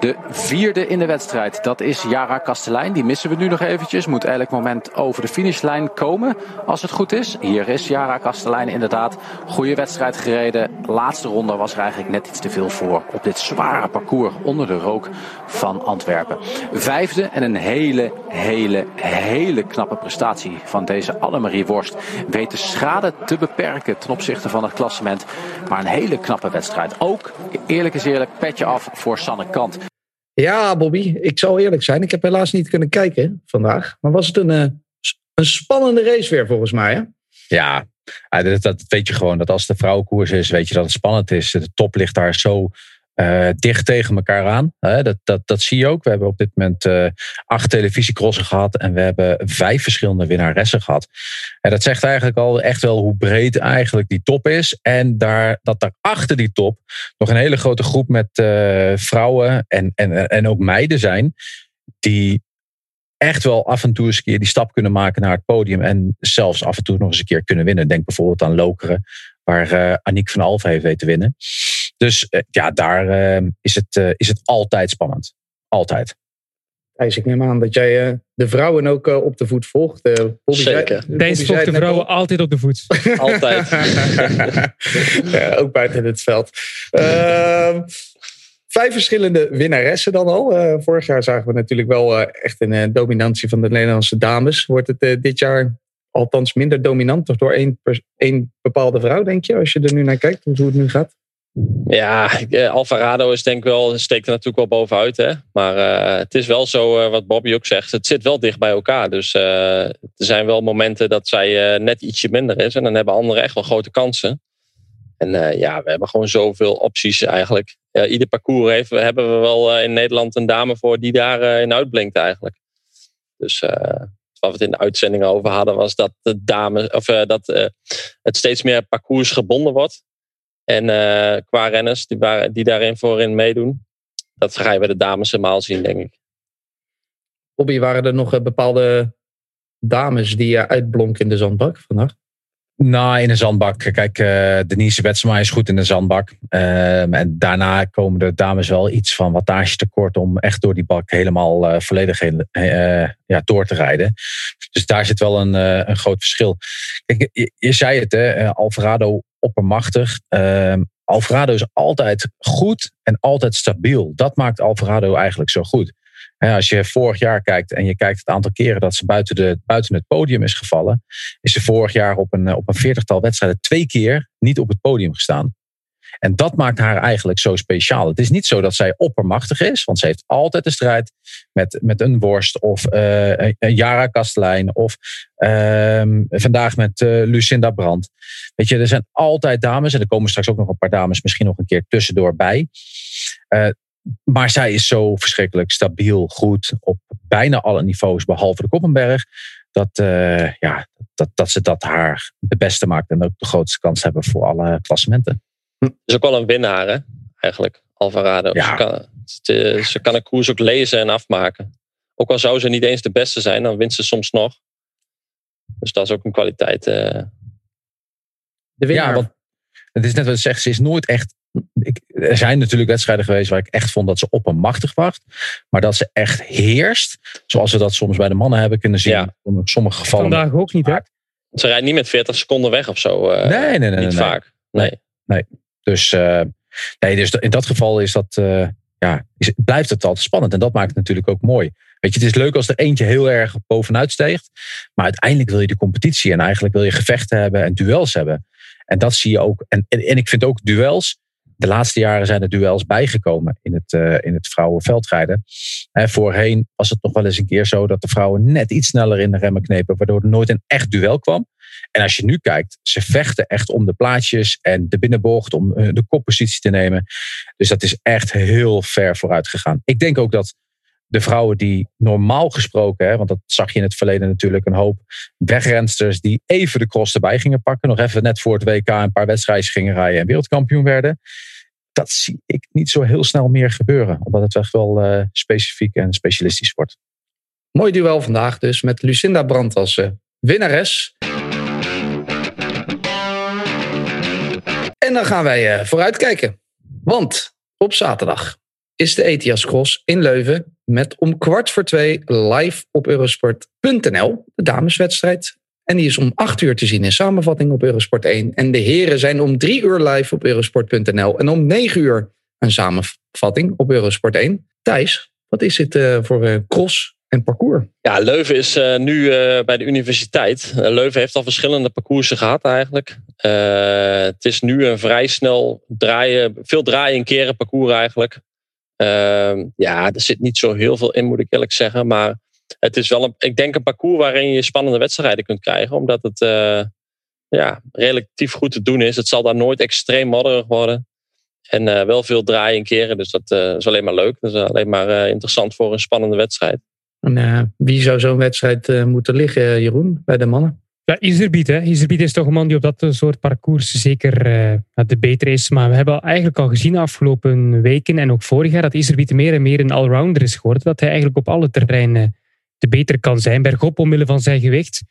De vierde in de wedstrijd, dat is Jara Kastelein. Die missen we nu nog eventjes. Moet elk moment over de finishlijn komen, als het goed is. Hier is Jara Kastelein inderdaad. Goede wedstrijd gereden. Laatste ronde was er eigenlijk net iets te veel voor. Op dit zware parcours onder de rook van Antwerpen. Vijfde en een hele, hele, hele knappe prestatie van deze Annemarie Worst. Weet de schade te beperken ten opzichte van het klassement. Maar een hele knappe wedstrijd. Ook, eerlijk is eerlijk, petje af voor Sanne Kant. Ja, Bobby, ik zal eerlijk zijn. Ik heb helaas niet kunnen kijken vandaag. Maar was het een, eh, een spannende race weer volgens mij? Hè? Ja, ja, dat, dat weet je gewoon. Dat als de vrouwenkoers is, weet je dat het spannend is. De top ligt daar zo eh, dicht tegen elkaar aan. Dat, dat, dat zie je ook. We hebben op dit moment eh, acht televisiecrossen gehad. En we hebben vijf verschillende winnaressen gehad. En dat zegt eigenlijk al echt wel hoe breed eigenlijk die top is. En daar, dat daar achter die top nog een hele grote groep met eh, vrouwen en, en, en ook meiden zijn. Die echt wel af en toe eens een keer die stap kunnen maken naar het podium. En zelfs af en toe nog eens een keer kunnen winnen. Denk bijvoorbeeld aan Lokeren, waar eh Aniek van Alphen heeft weten winnen. Dus eh, ja, daar eh, is, het, eh, is het altijd spannend. Altijd. Thijs, ik neem aan dat jij eh, de vrouwen ook op de voet volgt. Bobby zei- Zeker. Bobby Thijs volgt de al. vrouwen altijd op de voet. Altijd. ja, ook buiten het veld. Ehm, vijf verschillende winnaressen dan al. Eh, vorig jaar zagen we natuurlijk wel echt een dominantie van de Nederlandse dames. Wordt het dit jaar althans minder dominant toch door één, één bepaalde vrouw, denk je? Als je er nu naar kijkt, hoe het nu gaat. Ja, eh, Alvarado is denk wel, steekt er natuurlijk wel bovenuit. Hè? Maar eh, het is wel zo, eh, wat Bobby ook zegt, het zit wel dicht bij elkaar. Dus er zijn wel momenten dat zij net ietsje minder is. En dan hebben anderen echt wel grote kansen. En ja, we hebben gewoon zoveel opties eigenlijk. Ieder parcours heeft, hebben we wel in Nederland een dame voor die daarin in uitblinkt eigenlijk. Dus wat we het in de uitzending over hadden, was dat de dames, of, dat het steeds meer parcours gebonden wordt. En eh, qua renners die, waar- die daarin voorin meedoen. Dat ga je bij de dames helemaal zien, denk ik. Bobby, waren er nog eh, bepaalde dames die eh, uitblonken in de zandbak vandaag? Nou, in een zandbak. Kijk, eh, Denise Betsema is goed in de zandbak. Ehm, en daarna komen de dames wel iets van wattage tekort om echt door die bak helemaal eh, volledig heen- eh, ja, door te rijden. Dus daar zit wel een, eh, een groot verschil. Kijk, je, je zei het, hè, Alvarado oppermachtig. Ehm, Alvarado is altijd goed en altijd stabiel. Dat maakt Alvarado eigenlijk zo goed. Als je vorig jaar kijkt en je kijkt het aantal keren dat ze buiten, de, buiten het podium is gevallen, is ze vorig jaar op een, eh, op een veertigtal wedstrijden twee keer niet op het podium gestaan. En dat maakt haar eigenlijk zo speciaal. Het is niet zo dat zij oppermachtig is, want ze heeft altijd de strijd met, met een worst of eh, een- Jara Kastelein of ehm, vandaag met eh, Lucinda Brandt. Weet je, er zijn altijd dames en er komen straks ook nog een paar dames misschien nog een keer tussendoor bij. Eh, maar zij is zo verschrikkelijk stabiel, goed op bijna alle niveaus, behalve de Koppenberg. Dat, uh, ja, dat, dat ze dat haar de beste maakt en ook de grootste kans hebben voor alle klassementen. Hm. Is ook wel een winnaar, hè? eigenlijk, Alvarado. Ja. Ze, kan, ze kan een koers ook lezen en afmaken. Ook al zou ze niet eens de beste zijn, dan wint ze soms nog. Dus dat is ook een kwaliteit. Uh... De winnaar. Ja, want het is net wat ik zeg, ze is nooit echt. Ik, er zijn natuurlijk wedstrijden geweest waar ik echt vond dat ze op een machtig wacht. Maar dat ze echt heerst. Zoals we dat soms bij de mannen hebben kunnen zien. Ja. In sommige gevallen. Vandaag ook niet, hè? Ze rijdt niet met 40 seconden weg of zo. Uh, nee, nee, nee. Niet nee, vaak. Nee. nee. Dus, uh, nee, dus in dat geval is dat. Uh, ja, blijft het altijd spannend. En dat maakt het natuurlijk ook mooi. Weet je, het is leuk als er eentje heel erg bovenuit steegt. Maar uiteindelijk wil je de competitie en eigenlijk wil je gevechten hebben en duels hebben. En dat zie je ook. En, en, ik vind ook duels. De laatste jaren zijn er duels bijgekomen in het, uh, in het vrouwenveldrijden. En voorheen was het nog wel eens een keer zo dat de vrouwen net iets sneller in de remmen knepen, waardoor er nooit een echt duel kwam. En als je nu kijkt, ze vechten echt om de plaatjes en de binnenbocht, om eh, de koppositie te nemen. Dus dat is echt heel ver vooruit gegaan. Ik denk ook dat de vrouwen die normaal gesproken, hè, want dat zag je in het verleden natuurlijk, een hoop wegrensters die even de cross erbij gingen pakken. Nog even net voor het WK een paar wedstrijden gingen rijden en wereldkampioen werden. Dat zie ik niet zo heel snel meer gebeuren, omdat het echt wel uh, specifiek en specialistisch wordt. Mooi duel vandaag dus met Lucinda Brandt als uh, winnares. En dan gaan wij uh, vooruitkijken. Want op zaterdag is de ETIAS Cross in Leuven met om kwart voor twee live op eurosport.nl, de dameswedstrijd. En die is om acht uur te zien in samenvatting op Eurosport 1. En de heren zijn om drie uur live op eurosport.nl en om negen uur een samenvatting op Eurosport 1. Thijs, wat is dit uh, voor uh, cross en parcours? Ja, Leuven is uh, nu bij de universiteit. Leuven heeft al verschillende parcoursen gehad eigenlijk. het is nu een vrij snel draaien, veel draaien en keren parcours eigenlijk. Ehm, ja, er zit niet zo heel veel in, moet ik eerlijk zeggen. Maar het is wel, een, ik denk, een parcours waarin je spannende wedstrijden kunt krijgen. Omdat het ja, relatief goed te doen is. Het zal daar nooit extreem modderig worden. En wel veel draaien en keren. Dus dat is alleen maar leuk. Dat is alleen maar interessant voor een spannende wedstrijd. En wie zou zo'n wedstrijd moeten liggen, Jeroen, bij de mannen? Ja, Iserbiet. Hè. Iserbiet is toch een man die op dat soort parcours zeker uh, de betere is. Maar we hebben eigenlijk al gezien de afgelopen weken en ook vorig jaar dat Iserbiet meer en meer een allrounder is geworden. Dat hij eigenlijk op alle terreinen de betere kan zijn. Bergop omwille van zijn gewicht.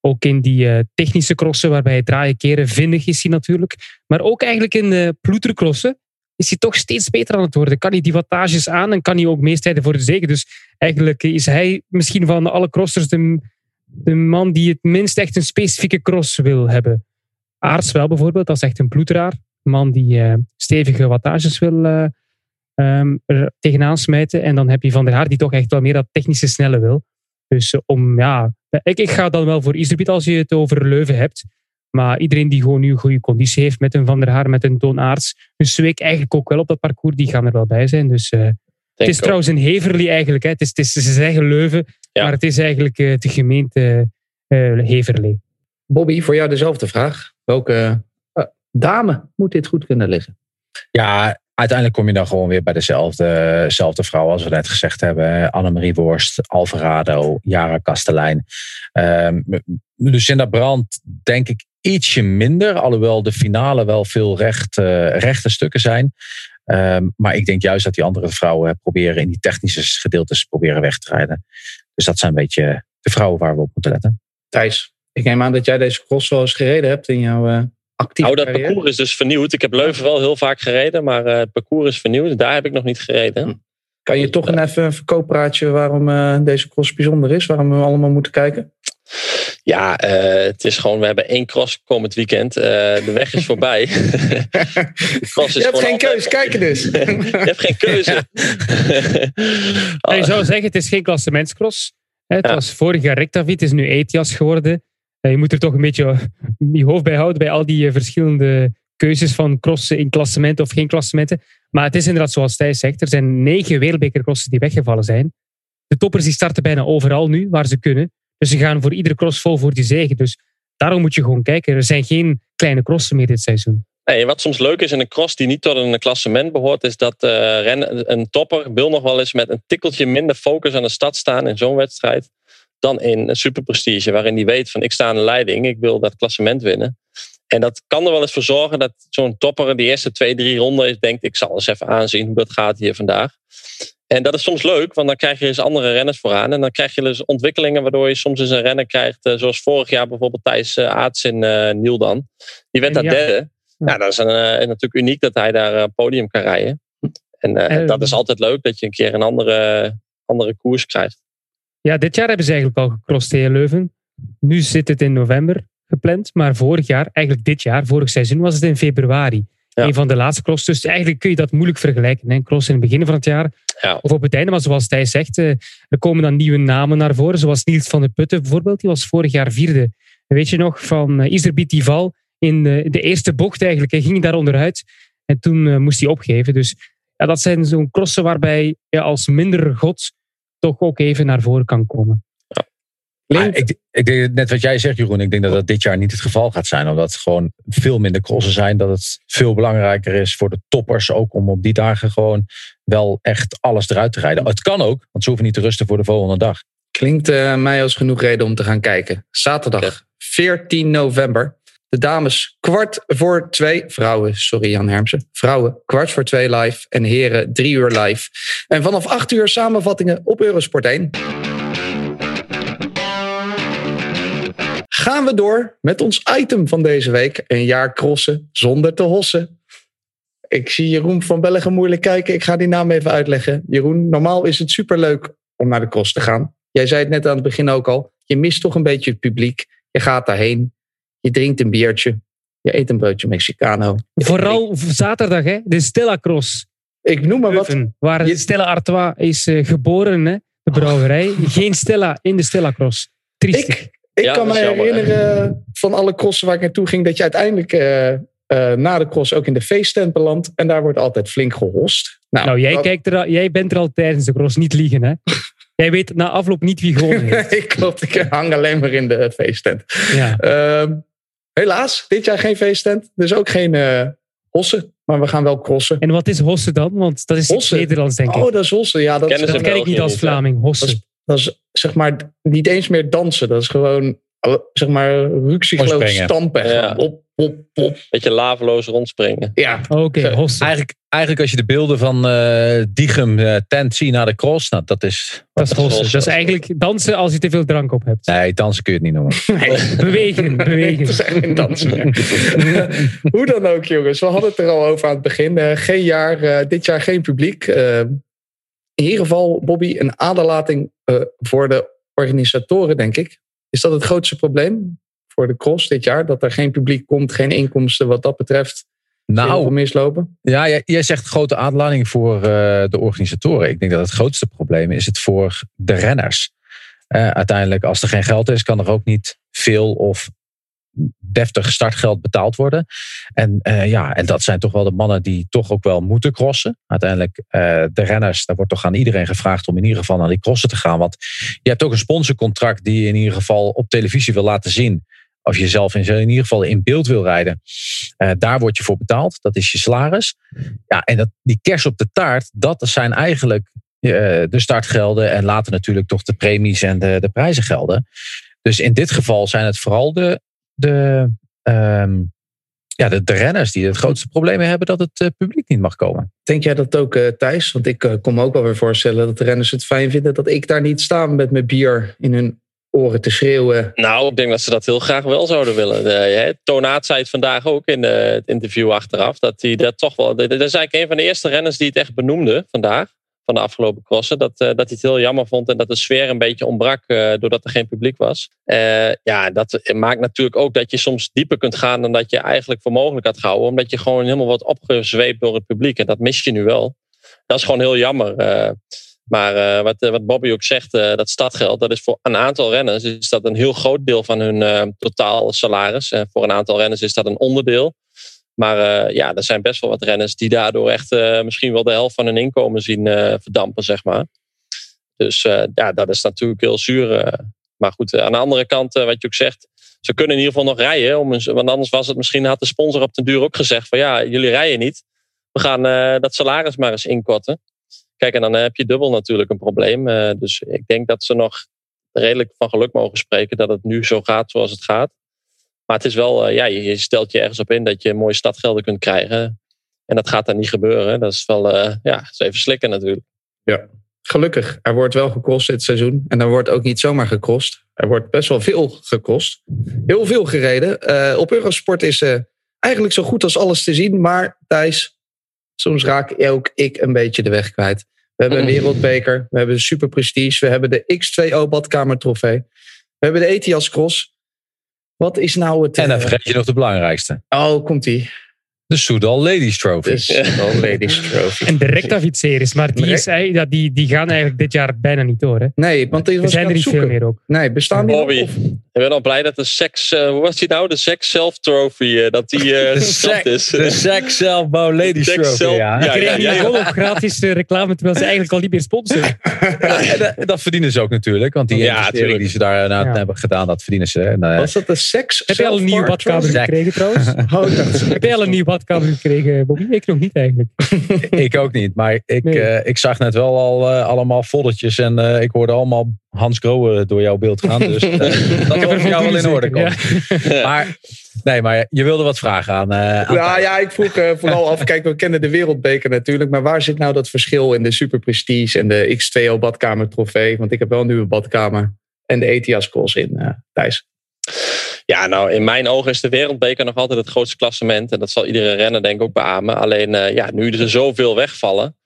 Ook in die technische crossen waarbij hij draaien keren vindig is hij natuurlijk. Maar ook eigenlijk in de ploetercrossen is hij toch steeds beter aan het worden. Kan hij die wattages aan en kan hij ook meestrijden voor de zegen. Dus eigenlijk is hij misschien van alle crossers de de man die het minst echt een specifieke cross wil hebben. Aarts wel bijvoorbeeld, dat is echt een ploeteraar. Een man die uh, stevige wattages wil uh, tegenaan smijten. En dan heb je Van der Haar die toch echt wel meer dat technische snelle wil. Dus uh, om, ja, ik, ik ga dan wel voor Iserbiet als je het over Leuven hebt. Maar iedereen die gewoon nu een goede conditie heeft met een Van der Haar, met een Toon Aarts, een Zweek eigenlijk ook wel op dat parcours, die gaan er wel bij zijn. Dus het is trouwens een Heverly eigenlijk. Hè. Het is, het is, ze zeggen Leuven, maar het is eigenlijk uh, de gemeente uh, Heverlee. Bobby, voor jou dezelfde vraag. Welke uh, dame moet dit goed kunnen liggen? Ja, uiteindelijk kom je dan gewoon weer bij dezelfde, dezelfde vrouw als we net gezegd hebben. Annemarie Worst, Alvarado, Jara Kastelein. Um, Lucinda Brandt, denk ik ietsje minder. Alhoewel de finale wel veel recht, rechte stukken zijn. Um, maar ik denk juist dat die andere vrouwen proberen in die technische gedeeltes proberen weg te rijden. Dus dat zijn een beetje de vrouwen waar we op moeten letten. Thijs, ik neem aan dat jij deze cross wel eens gereden hebt in jouw uh, actieve Nou, dat parcours is dus vernieuwd. Ik heb Leuven wel heel vaak gereden, maar uh, het parcours is vernieuwd. Daar heb ik nog niet gereden. Hm. Kan je toch een even een verkooppraatje waarom uh, deze cross bijzonder is? Waarom we allemaal moeten kijken? Ja, uh, het is gewoon, we hebben één cross komend weekend. Uh, de weg is voorbij. cross is je hebt geen keuze, kijken dus. je hebt geen keuze. oh. Je zou zeggen, het is geen klassementscross. Het ja. was vorig jaar Rectavit, het is nu Etias geworden. Je moet er toch een beetje je hoofd bij houden bij al die eh, verschillende keuzes van crossen in klassementen of geen klassementen. Maar het is inderdaad zoals Thijs zegt, er zijn negen wereldbekercrossen die weggevallen zijn. De toppers die starten bijna overal nu, waar ze kunnen. Dus ze gaan voor iedere cross vol voor die zegen. Dus daarom moet je gewoon kijken. Er zijn geen kleine crossen meer dit seizoen. Wat soms leuk is in een cross die niet tot een klassement behoort, is dat ren, een topper wil nog wel eens met een tikkeltje minder focus aan de stad staan in zo'n wedstrijd dan in een superprestige, waarin hij weet van ik sta aan de leiding, ik wil dat klassement winnen. En dat kan er wel eens voor zorgen dat zo'n topper de eerste twee, drie ronden denkt ik zal eens even aanzien hoe dat gaat hier vandaag. En dat is soms leuk, want dan krijg je eens andere renners vooraan. En dan krijg je dus ontwikkelingen waardoor je soms eens een renner krijgt. Eh, zoals vorig jaar bijvoorbeeld Thijs uh, Aarts in uh, Nieldan. Die werd daar derde. Ja, dat is een, natuurlijk uniek dat hij daar podium kan rijden. En dat is altijd leuk dat je een keer een andere, andere koers krijgt. Ja, dit jaar hebben ze eigenlijk al gecrossed in Leuven. Nu zit het in november gepland. Maar vorig jaar, eigenlijk dit jaar, vorig seizoen, was het in februari. Een van de laatste cross. Dus eigenlijk kun je dat moeilijk vergelijken. Een cross in het begin van het jaar ja. of op het einde. Maar zoals Thijs zegt, eh, er komen dan nieuwe namen naar voren. Zoals Niels van der Putten bijvoorbeeld. Die was vorig jaar vierde. weet je nog, van uh, Iserbiet die val in de, de, eerste bocht eigenlijk. Hij ging daar onderuit. En toen moest hij opgeven. Dus ja, dat zijn zo'n crossen waarbij je als minder god toch ook even naar voren kan komen. Ah, ik, ik denk net wat jij zegt, Jeroen. Ik denk dat dat dit jaar niet het geval gaat zijn. Omdat het gewoon veel minder crossen zijn. Dat het veel belangrijker is voor de toppers ook om op die dagen gewoon wel echt alles eruit te rijden. Het kan ook, want ze hoeven niet te rusten voor de volgende dag. Klinkt uh, mij als genoeg reden om te gaan kijken. Zaterdag 14 november. De dames kwart voor twee. Vrouwen, sorry Jan Hermsen. Vrouwen kwart voor twee live. En heren drie uur live. En vanaf acht uur samenvattingen op Eurosport 1. Gaan we door met ons item van deze week. Een jaar crossen zonder te hossen. Ik zie Jeroen van Bellegem moeilijk kijken. Ik ga die naam even uitleggen. Jeroen, normaal is het superleuk om naar de cross te gaan. Jij zei het net aan het begin ook al. Je mist toch een beetje het publiek. Je gaat daarheen. Je drinkt een biertje. Je eet een broodje Mexicano. Vooral zaterdag, hè? de Stella Cross. Ik noem maar wat. Waar je... Stella Artois is uh, geboren, hè? de brouwerij. Geen Stella in de Stella Cross. Triestig. Ik ik kan me herinneren van alle crossen waar ik naartoe ging, dat je uiteindelijk uh, uh, na de cross ook in de feesttent belandt. En daar wordt altijd flink gehost. Nou, nou jij, kijkt er al, jij bent er al tijdens de cross, niet liegen hè? jij weet na afloop niet wie gewonnen heeft. ik klopt, ik hang alleen maar in de feesttent. Ja. Uh, helaas, dit jaar geen feesttent. Dus ook geen uh, hossen. Maar we gaan wel crossen. En wat is hossen dan? Want dat is hossen. Nederlands, denk ik. Oh, dat is hossen. Ja, dat, dat ken ik niet als Vlaming. Hossen. Dat is zeg maar niet eens meer dansen. Dat is gewoon zeg maar ruksigloos stampen. Ja. Op, op, op. Beetje laveloos rondspringen. Ja. Oké, okay, eigenlijk, eigenlijk als je de beelden van uh, Diegem uh, tent ziet naar de cross, nou, dat is... Dat is hossen. Dat is eigenlijk dansen als je te veel drank op hebt. Nee, dansen kun je het niet noemen. Nee. bewegen, bewegen. Het zijn geen dansen Hoe dan ook, jongens. We hadden het er al over aan het begin. Uh, geen jaar, dit jaar geen publiek. In ieder geval, Bobby, een aderlating voor de organisatoren, denk ik. Is dat het grootste probleem voor de cross dit jaar? Dat er geen publiek komt, geen inkomsten wat dat betreft? Nou, mislopen? Ja, jij, jij zegt grote aanlading voor uh, de organisatoren. Ik denk dat het grootste probleem is het voor de renners. Uh, uiteindelijk, als er geen geld is, kan er ook niet veel of deftig startgeld betaald worden. En uh, ja, en dat zijn toch wel de mannen die toch ook wel moeten crossen. Uiteindelijk, uh, de renners, daar wordt toch aan iedereen gevraagd om in ieder geval naar die crossen te gaan. Want je hebt ook een sponsorcontract die je in ieder geval op televisie wil laten zien. Als je zelf in, ieder geval in beeld wil rijden. Uh, daar word je voor betaald. Dat is je salaris. Ja, en dat, die kers op de taart, dat zijn eigenlijk de startgelden. En later natuurlijk toch de premies en de, de prijzengelden. Dus in dit geval zijn het vooral de, de, um, ja, de, de, renners die het grootste probleem hebben dat het uh, publiek niet mag komen. Denk jij dat ook, uh, Thijs? Want ik uh, kon me ook wel weer voorstellen dat de renners het fijn vinden dat ik daar niet sta met mijn bier in hun oren te schreeuwen. Nou, ik denk dat ze dat heel graag wel zouden willen. De, Tonaat zei het vandaag ook in het interview achteraf. Dat hij dat toch wel. Dat is eigenlijk een van de eerste renners die het echt benoemde vandaag van de afgelopen crossen. Dat, uh, dat hij het heel jammer vond en dat de sfeer een beetje ontbrak uh, doordat er geen publiek was. Uh, ja, dat maakt natuurlijk ook dat je soms dieper kunt gaan dan dat je eigenlijk voor mogelijk had gehouden. Omdat je gewoon helemaal wordt opgezweept door het publiek. En dat mis je nu wel. Dat is gewoon heel jammer. maar wat, wat Bobby ook zegt, dat stadgeld, dat is voor een aantal renners is dat een heel groot deel van hun totaal salaris. voor een aantal renners is dat een onderdeel. Maar uh, ja, er zijn best wel wat renners die daardoor echt uh, misschien wel de helft van hun inkomen zien uh, verdampen, zeg maar. Dus ja, dat is natuurlijk heel zuur. maar goed, aan de andere kant, wat je ook zegt, ze kunnen in ieder geval nog rijden. Om want anders was het misschien, had de sponsor op den duur ook gezegd van ja, jullie rijden niet. We gaan dat salaris maar eens inkorten. Kijk, en dan heb je dubbel natuurlijk een probleem. Dus ik denk dat ze nog redelijk van geluk mogen spreken dat het nu zo gaat zoals het gaat. Maar het is wel, uh, ja, je stelt je ergens op in dat je mooie stadgelden kunt krijgen. En dat gaat dan niet gebeuren. Dat is wel, ja, dat is even slikken natuurlijk. Ja, gelukkig. Er wordt wel gekost dit seizoen. En er wordt ook niet zomaar gekost. Er wordt best wel veel gekost. Heel veel gereden. Uh, op Eurosport is uh, eigenlijk zo goed als alles te zien. Maar Thijs, soms raak ook ik een beetje de weg kwijt. We hebben een wereldbeker. We hebben de Super Prestige. We hebben de X2O badkamer trofee. We hebben de ETIAS Cross. Wat is nou het... En dan vergeet je nog de belangrijkste. Oh, komt-ie. De Soudal Ladies Trophy. De Soudal Ladies Trophy. En de Recta-fietseries, maar die, is, die, die gaan eigenlijk dit jaar bijna niet door. Hè? Nee, want die er zijn er niet veel meer ook. Nee, bestaan die Bobby, nog? Ik ben al blij dat de Sex, uh, hoe was die nou? De Sex Self Trophy, uh, dat die uh, de is. De Sex Self Bow Ladies Sex Trophy, self, ja. ja, ja, ja, ja. op gratis reclame, terwijl ze eigenlijk al niet meer sponsoren. ja dat, dat, verdienen ze ook natuurlijk, want die ja, investering die ze daar nou, ja. hebben gedaan, dat verdienen ze. En, was dat de Sex Heb je al een nieuw badkamer gekregen trouwens? oh, Heb je al een nieuw badkamer gekregen? Bobby? Ik nog niet eigenlijk. ik ook niet. Maar ik, Nee. uh, ik zag net wel al uh, allemaal foldertjes. En uh, ik hoorde allemaal Hans Grohe door jouw beeld gaan. Dus dat voor jou wel in orde. Ja. Maar, nee, maar je wilde wat vragen aan. aan nou ja, ik vroeg vooral af. Kijk, we kennen de wereldbeker natuurlijk. Maar waar zit nou dat verschil in de Super Prestige en de X2O badkamer trofee? Want ik heb wel nu een badkamer. En de ETIAS Cross in Thijs. Ja, nou, in mijn ogen is de wereldbeker nog altijd het grootste klassement. En dat zal iedere renner denk ik ook beamen. Alleen, uh, ja, nu er zoveel wegvallen,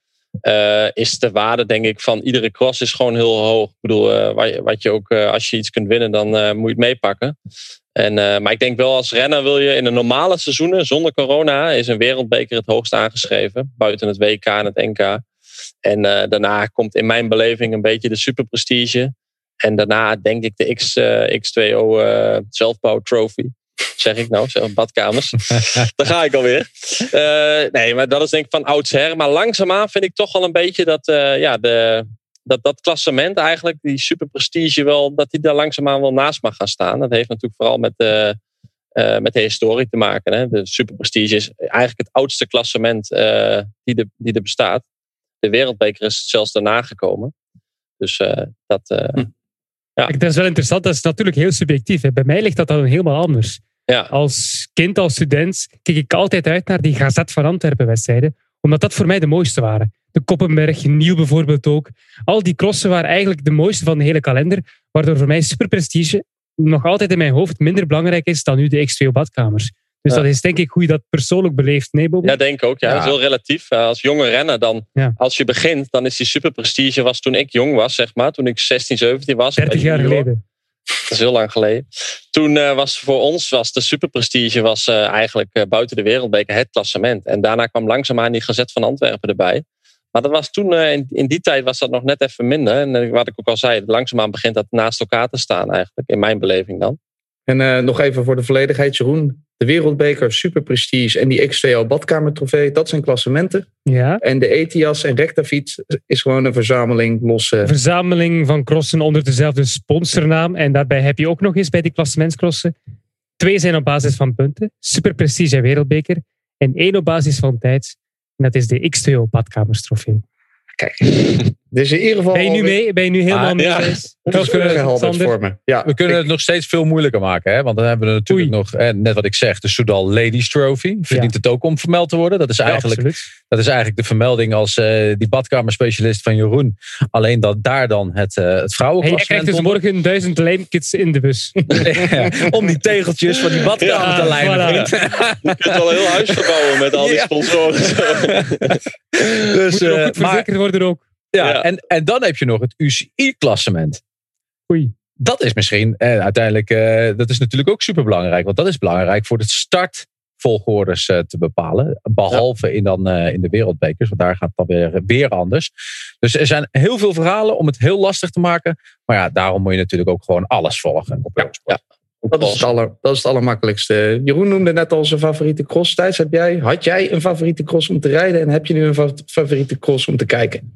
uh, is de waarde denk ik van iedere cross is gewoon heel hoog. Ik bedoel, uh, wat, je, ook, als je iets kunt winnen, dan moet je het meepakken. En, maar ik denk wel als renner wil je in de normale seizoenen, zonder corona, is een wereldbeker het hoogst aangeschreven. Buiten het WK en het NK. En daarna komt in mijn beleving een beetje de superprestige. En daarna denk ik de X, uh, X2O uh, zelfbouw trophy. Zeg ik nou, zeg, badkamers. Daar ga ik alweer. Uh, nee, maar dat is denk ik van oudsher. Maar langzaamaan vind ik toch wel een beetje dat, uh, ja, de, dat dat klassement eigenlijk, die super prestige wel, dat die daar langzaamaan wel naast mag gaan staan. Dat heeft natuurlijk vooral met de, uh, met de historie te maken. Hè. De super prestige is eigenlijk het oudste klassement die, de, die er bestaat. De wereldbeker is zelfs daarna gekomen. Dus dat... Hm. Ja. Dat is wel interessant. Dat is natuurlijk heel subjectief. Hè. Bij mij ligt dat dan helemaal anders. Ja. Als kind, als student, keek ik altijd uit naar die Gazet van Antwerpen wedstrijden. Omdat dat voor mij de mooiste waren. De Koppenberg, Nieuw bijvoorbeeld ook. Al die crossen waren eigenlijk de mooiste van de hele kalender. Waardoor voor mij superprestige nog altijd in mijn hoofd minder belangrijk is dan nu de X2 badkamers. Dus ja. dat is denk ik hoe je dat persoonlijk beleeft. Nee, Bob? Ja, denk ik ook. Ja. ja. Dat is heel relatief. Als jonge renner dan, ja. als je begint, dan is die superprestige was toen ik jong was, zeg maar. Toen ik 16, 17 was. 30 jaar geleden. Dat is heel lang geleden. Toen uh, was voor ons was de superprestige was, uh, eigenlijk uh, buiten de wereldbeker het klassement. En daarna kwam langzaamaan die Gazet van Antwerpen erbij. Maar dat was toen, in, in, die tijd was dat nog net even minder. En wat ik ook al zei, langzaamaan begint dat naast elkaar te staan eigenlijk. In mijn beleving dan. En uh, nog even voor de volledigheid, Jeroen. De Wereldbeker, Super Prestige en die X2O badkamertrofee, dat zijn klassementen. Ja. En de ETIAS en Rectafiets is gewoon een verzameling losse... Een verzameling van crossen onder dezelfde sponsornaam. En daarbij heb je ook nog eens bij die klassementscrossen. Twee zijn op basis van punten. Super Prestige en Wereldbeker. En één op basis van tijd. En dat is de X2O badkamerstrofee. Kijk, dus in ieder geval... Ben je nu mee? Ben je nu helemaal Ah, mee? ja. Voor me. We kunnen ik- het nog steeds veel moeilijker maken. Hè? Want dan hebben we natuurlijk Oei. nog, eh, net wat ik zeg, de Soudal Ladies Trophy. Verdient het ook om vermeld te worden. Dat is eigenlijk, dat is eigenlijk de vermelding als eh, die badkamerspecialist van Jeroen. Alleen dat daar dan het, eh het Hey, jij vrouwenklassement krijgt dus onder- morgen duizend lijmkits in de bus. Ja, om die tegeltjes van die badkamer Ja, te voilà. vriend. Je kunt wel een heel huis verbouwen met al die Ja. sponsoren. Dus, Moet er ook eh, goed maar, verzekerd worden ook. Ja, Ja. En, en dan heb je nog het UCI-klassement. Oei. Dat is misschien eh, uiteindelijk, eh, dat is natuurlijk ook super belangrijk. Want dat is belangrijk voor de startvolgordes eh, te bepalen. Behalve in, dan, eh, in de wereldbekers, want daar gaat het dan weer, weer anders. Dus er zijn heel veel verhalen om het heel lastig te maken. Maar ja, daarom moet je natuurlijk ook gewoon alles volgen op Eurosport. dat, is het aller, dat is het allermakkelijkste. Jeroen noemde net al zijn favoriete cross. Thijs, heb jij, had jij een favoriete cross om te rijden? En heb je nu een fa- favoriete cross om te kijken?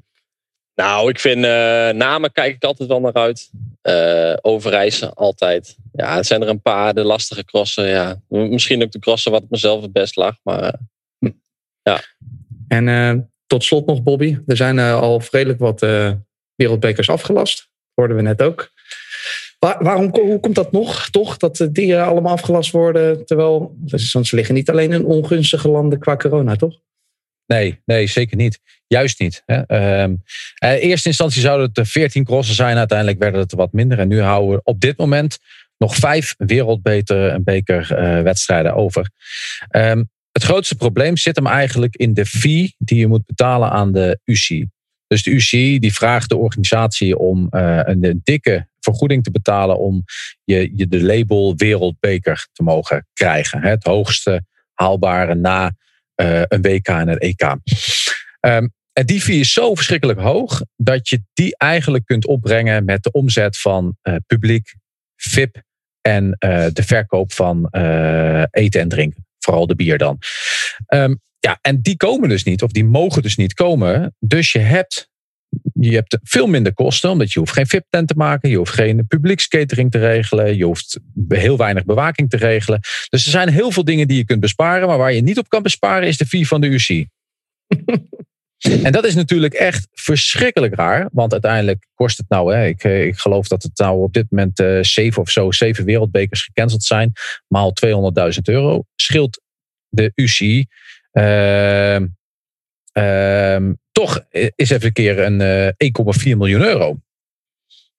Nou, ik vind uh, namen kijk ik altijd wel naar uit. Uh, overreizen, altijd. Ja, het zijn er een paar, de lastige crossen. Ja. Misschien ook de crossen wat mezelf het best lag. Maar uh, ja. En tot slot nog, Bobby. Er zijn al vredelijk wat wereldbekers afgelast. hoorden we net ook. Waar, waarom, hoe komt dat nog, toch? Dat die allemaal afgelast worden. Terwijl ze liggen niet alleen in ongunstige landen qua corona, toch? Nee, nee, zeker niet. Juist niet. Hè. Uh, eerste instantie zouden het 14 crossen zijn. Uiteindelijk werden het wat minder. En nu houden we op dit moment nog vijf wereldbeter en bekerwedstrijden over. Um, het grootste probleem zit hem eigenlijk in de fee die je moet betalen aan de UCI. Dus de UCI die vraagt de organisatie om uh, een dikke vergoeding te betalen om je, je de label wereldbeker te mogen krijgen. Het hoogste haalbare na uh, een WK en een EK. Um, en die fee is zo verschrikkelijk hoog dat je die eigenlijk kunt opbrengen met de omzet van uh, publiek, VIP en uh, de verkoop van eten en drinken. Vooral de bier dan. Um, ja, en die komen dus niet, of die mogen dus niet komen. Dus je hebt, je hebt veel minder kosten, omdat je hoeft geen VIP-tent te maken, je hoeft geen publiekskatering te regelen, je hoeft heel weinig bewaking te regelen. Dus er zijn heel veel dingen die je kunt besparen, maar waar je niet op kan besparen is de fee van de UC. En dat is natuurlijk echt verschrikkelijk raar. Want uiteindelijk kost het nou, hè, ik, eh, ik geloof dat het nou op dit moment uh, zeven of zo, zeven wereldbekers gecanceld zijn. Maal 200.000 euro. Scheelt de UCI uh, uh, toch is even een keer een uh, 1,4 miljoen euro.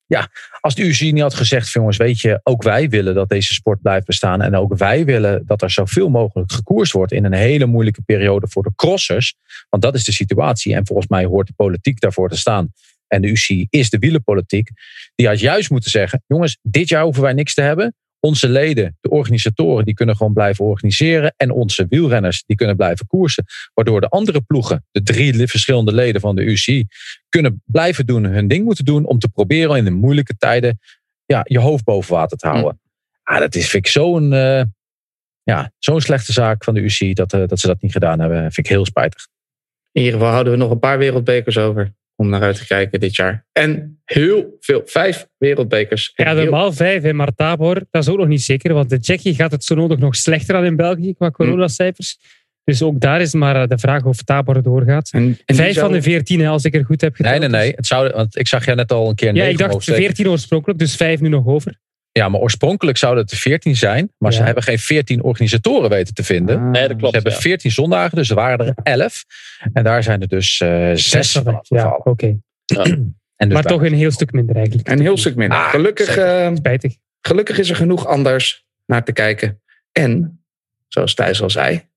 Ja, als de UCI niet had gezegd, jongens, weet je, ook wij willen dat deze sport blijft bestaan. En ook wij willen dat er zoveel mogelijk gekoerst wordt in een hele moeilijke periode voor de crossers. Want dat is de situatie. En volgens mij hoort de politiek daarvoor te staan. En de UCI is de wielenpolitiek. Die had juist moeten zeggen, jongens, dit jaar hoeven wij niks te hebben. Onze leden, de organisatoren, die kunnen gewoon blijven organiseren. En onze wielrenners, die kunnen blijven koersen. Waardoor de andere ploegen, de drie verschillende leden van de UCI, kunnen blijven doen, hun ding moeten doen. Om te proberen in de moeilijke tijden ja, je hoofd boven water te houden. Mm. Ah, dat is, vind ik zo'n uh, ja, zo'n slechte zaak van de UCI dat, uh, dat ze dat niet gedaan hebben. Vind ik heel spijtig. In ieder geval houden we nog een paar wereldbekers over om naar uit te kijken dit jaar. En heel veel, vijf wereldbekers. Ja, normaal vijf, maar Tabor, dat is ook nog niet zeker. Want de Tsjechië gaat het zo nodig nog slechter dan in België qua coronacijfers. Dus ook daar is maar de vraag of Tabor doorgaat. En, Vijf van de veertien, als ik er goed heb gedaan. Nee, nee, nee. Het zou, want ik zag jij net al een keer. Ja, ik dacht veertien oorspronkelijk, dus vijf nu nog over. Ja, maar oorspronkelijk zouden het er 14 zijn. Maar ze hebben geen 14 organisatoren weten te vinden. Ah. Nee, dat klopt. Ze hebben 14 zondagen, dus er waren er 11. En daar zijn er dus uh, zes van Ja, oké. Ja. Dus maar toch een heel stuk minder eigenlijk. Een heel stuk minder. Ah, gelukkig, uh, Spijtig. gelukkig is er genoeg anders naar te kijken. En, zoals Thijs al zei,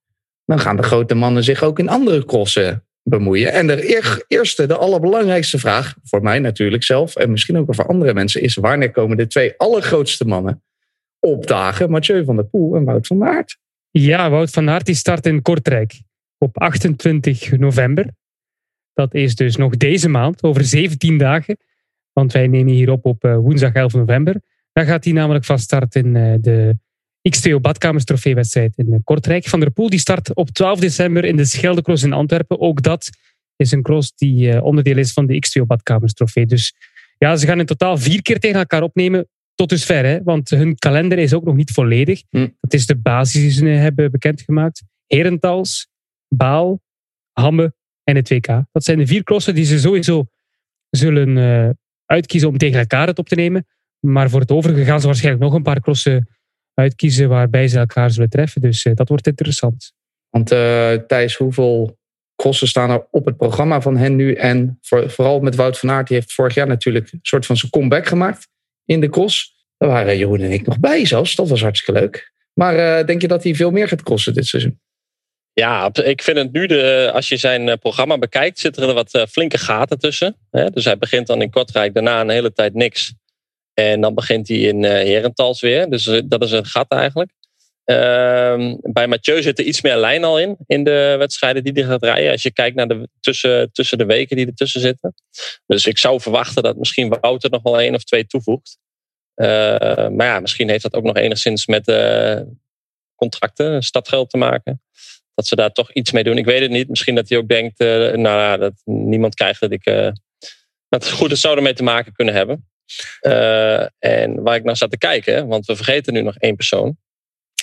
dan gaan de grote mannen zich ook in andere crossen bemoeien. En de eerste, de allerbelangrijkste vraag, voor mij natuurlijk zelf, en misschien ook voor andere mensen, is wanneer komen de twee allergrootste mannen opdagen? Mathieu van der Poel en Wout van Aert. Ja, Wout van Aert die start in Kortrijk op 28 november. Dat is dus nog deze maand, over 17 dagen. Want wij nemen hier op op eh, woensdag 11 november. Dan gaat hij namelijk van start in uh, de X2 Badkamers trofeewedstrijd in Kortrijk. Van der Poel die start op 12 december in de Scheldecross in Antwerpen. Ook dat is een cross die uh, onderdeel is van de X2 Badkamers trofee. Dus ja, ze gaan in totaal vier keer tegen elkaar opnemen. Tot dusver, hè? want hun kalender is ook nog niet volledig. Hm. Dat is de basis die ze hebben bekendgemaakt. Herentals, Baal, Hamme en het WK. Dat zijn de vier crossen die ze sowieso zullen uh, uitkiezen om tegen elkaar het op te nemen. Maar voor het overige gaan ze waarschijnlijk nog een paar crossen uitkiezen waarbij ze elkaar zullen treffen. Dus uh, dat wordt interessant. Want uh, Thijs, hoeveel crossen staan er op het programma van hen nu? En voor, vooral met Wout van Aert, die heeft vorig jaar natuurlijk een soort van zijn comeback gemaakt in de cross. Daar waren Jeroen en ik nog bij zelfs. Dat was hartstikke leuk. Maar denk je dat hij veel meer gaat crossen dit seizoen? Ja, ik vind het nu, de, als je zijn eh, programma bekijkt, zitten er wat eh, flinke gaten tussen. Dus hij begint dan in Kortrijk, daarna een hele tijd niks. En dan begint hij in eh, Herentals weer. Dus dat is een gat eigenlijk. Ehm, bij Mathieu zit er iets meer lijn al in, in de wedstrijden die hij gaat rijden. Als je kijkt naar de tussen, tussen de weken die ertussen zitten. Dus ik zou verwachten dat misschien Wouter nog wel één of twee toevoegt. maar ja, misschien heeft dat ook nog enigszins met contracten, stadgeld te maken dat ze daar toch iets mee doen. Ik weet het niet. Misschien dat hij ook denkt, nou ja, dat niemand krijgt dat ik uh, het goed, zou ermee te maken kunnen hebben. Uh, en waar ik naar zat te kijken, want we vergeten nu nog één persoon.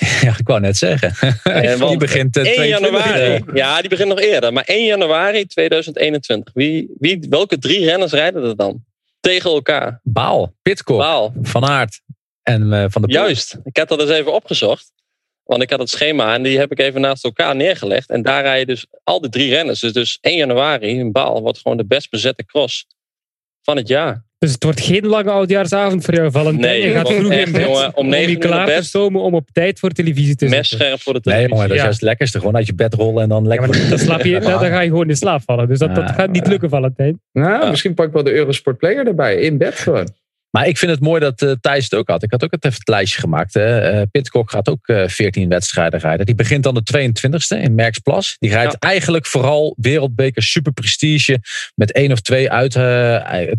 Ja, ik wou net zeggen. En die begint uh, 1 januari. Ja, die begint nog eerder. Maar 1 januari 2021. Wie, wie, welke drie renners rijden er dan? Tegen elkaar. Baal, Pitcock, Baal. Van Aert en uh, Van de Poel. Juist. Ik heb dat eens even opgezocht. Want ik had het schema en die heb ik even naast elkaar neergelegd. En daar rijden dus al die drie renners. Dus, dus 1 januari in Baal wordt gewoon de best bezette cross van het jaar. Dus het wordt geen lange oudjaarsavond voor jou, Valentijn. Nee, je gaat vroeg in bed jongen, om, je klaar te stomen om op tijd voor televisie te zitten. scherp voor de televisie. Nee, jongen, dat is juist het lekkerste. Gewoon uit je bed rollen en dan lekker... Ja, dan, slaap je, dan, ga je gewoon in slaap vallen. Dus dat, dat gaat niet lukken, Valentijn. Nou, misschien pak ik wel de Eurosport Player erbij. In bed gewoon. Maar ik vind het mooi dat uh, Thijs het ook had. Ik had ook het even het lijstje gemaakt. Hè. Uh, Pitcock gaat ook uh, 14 wedstrijden rijden. Die begint dan de 22e in Merksplas. Die rijdt ja. eigenlijk vooral wereldbeker super prestige. Met één of twee uit.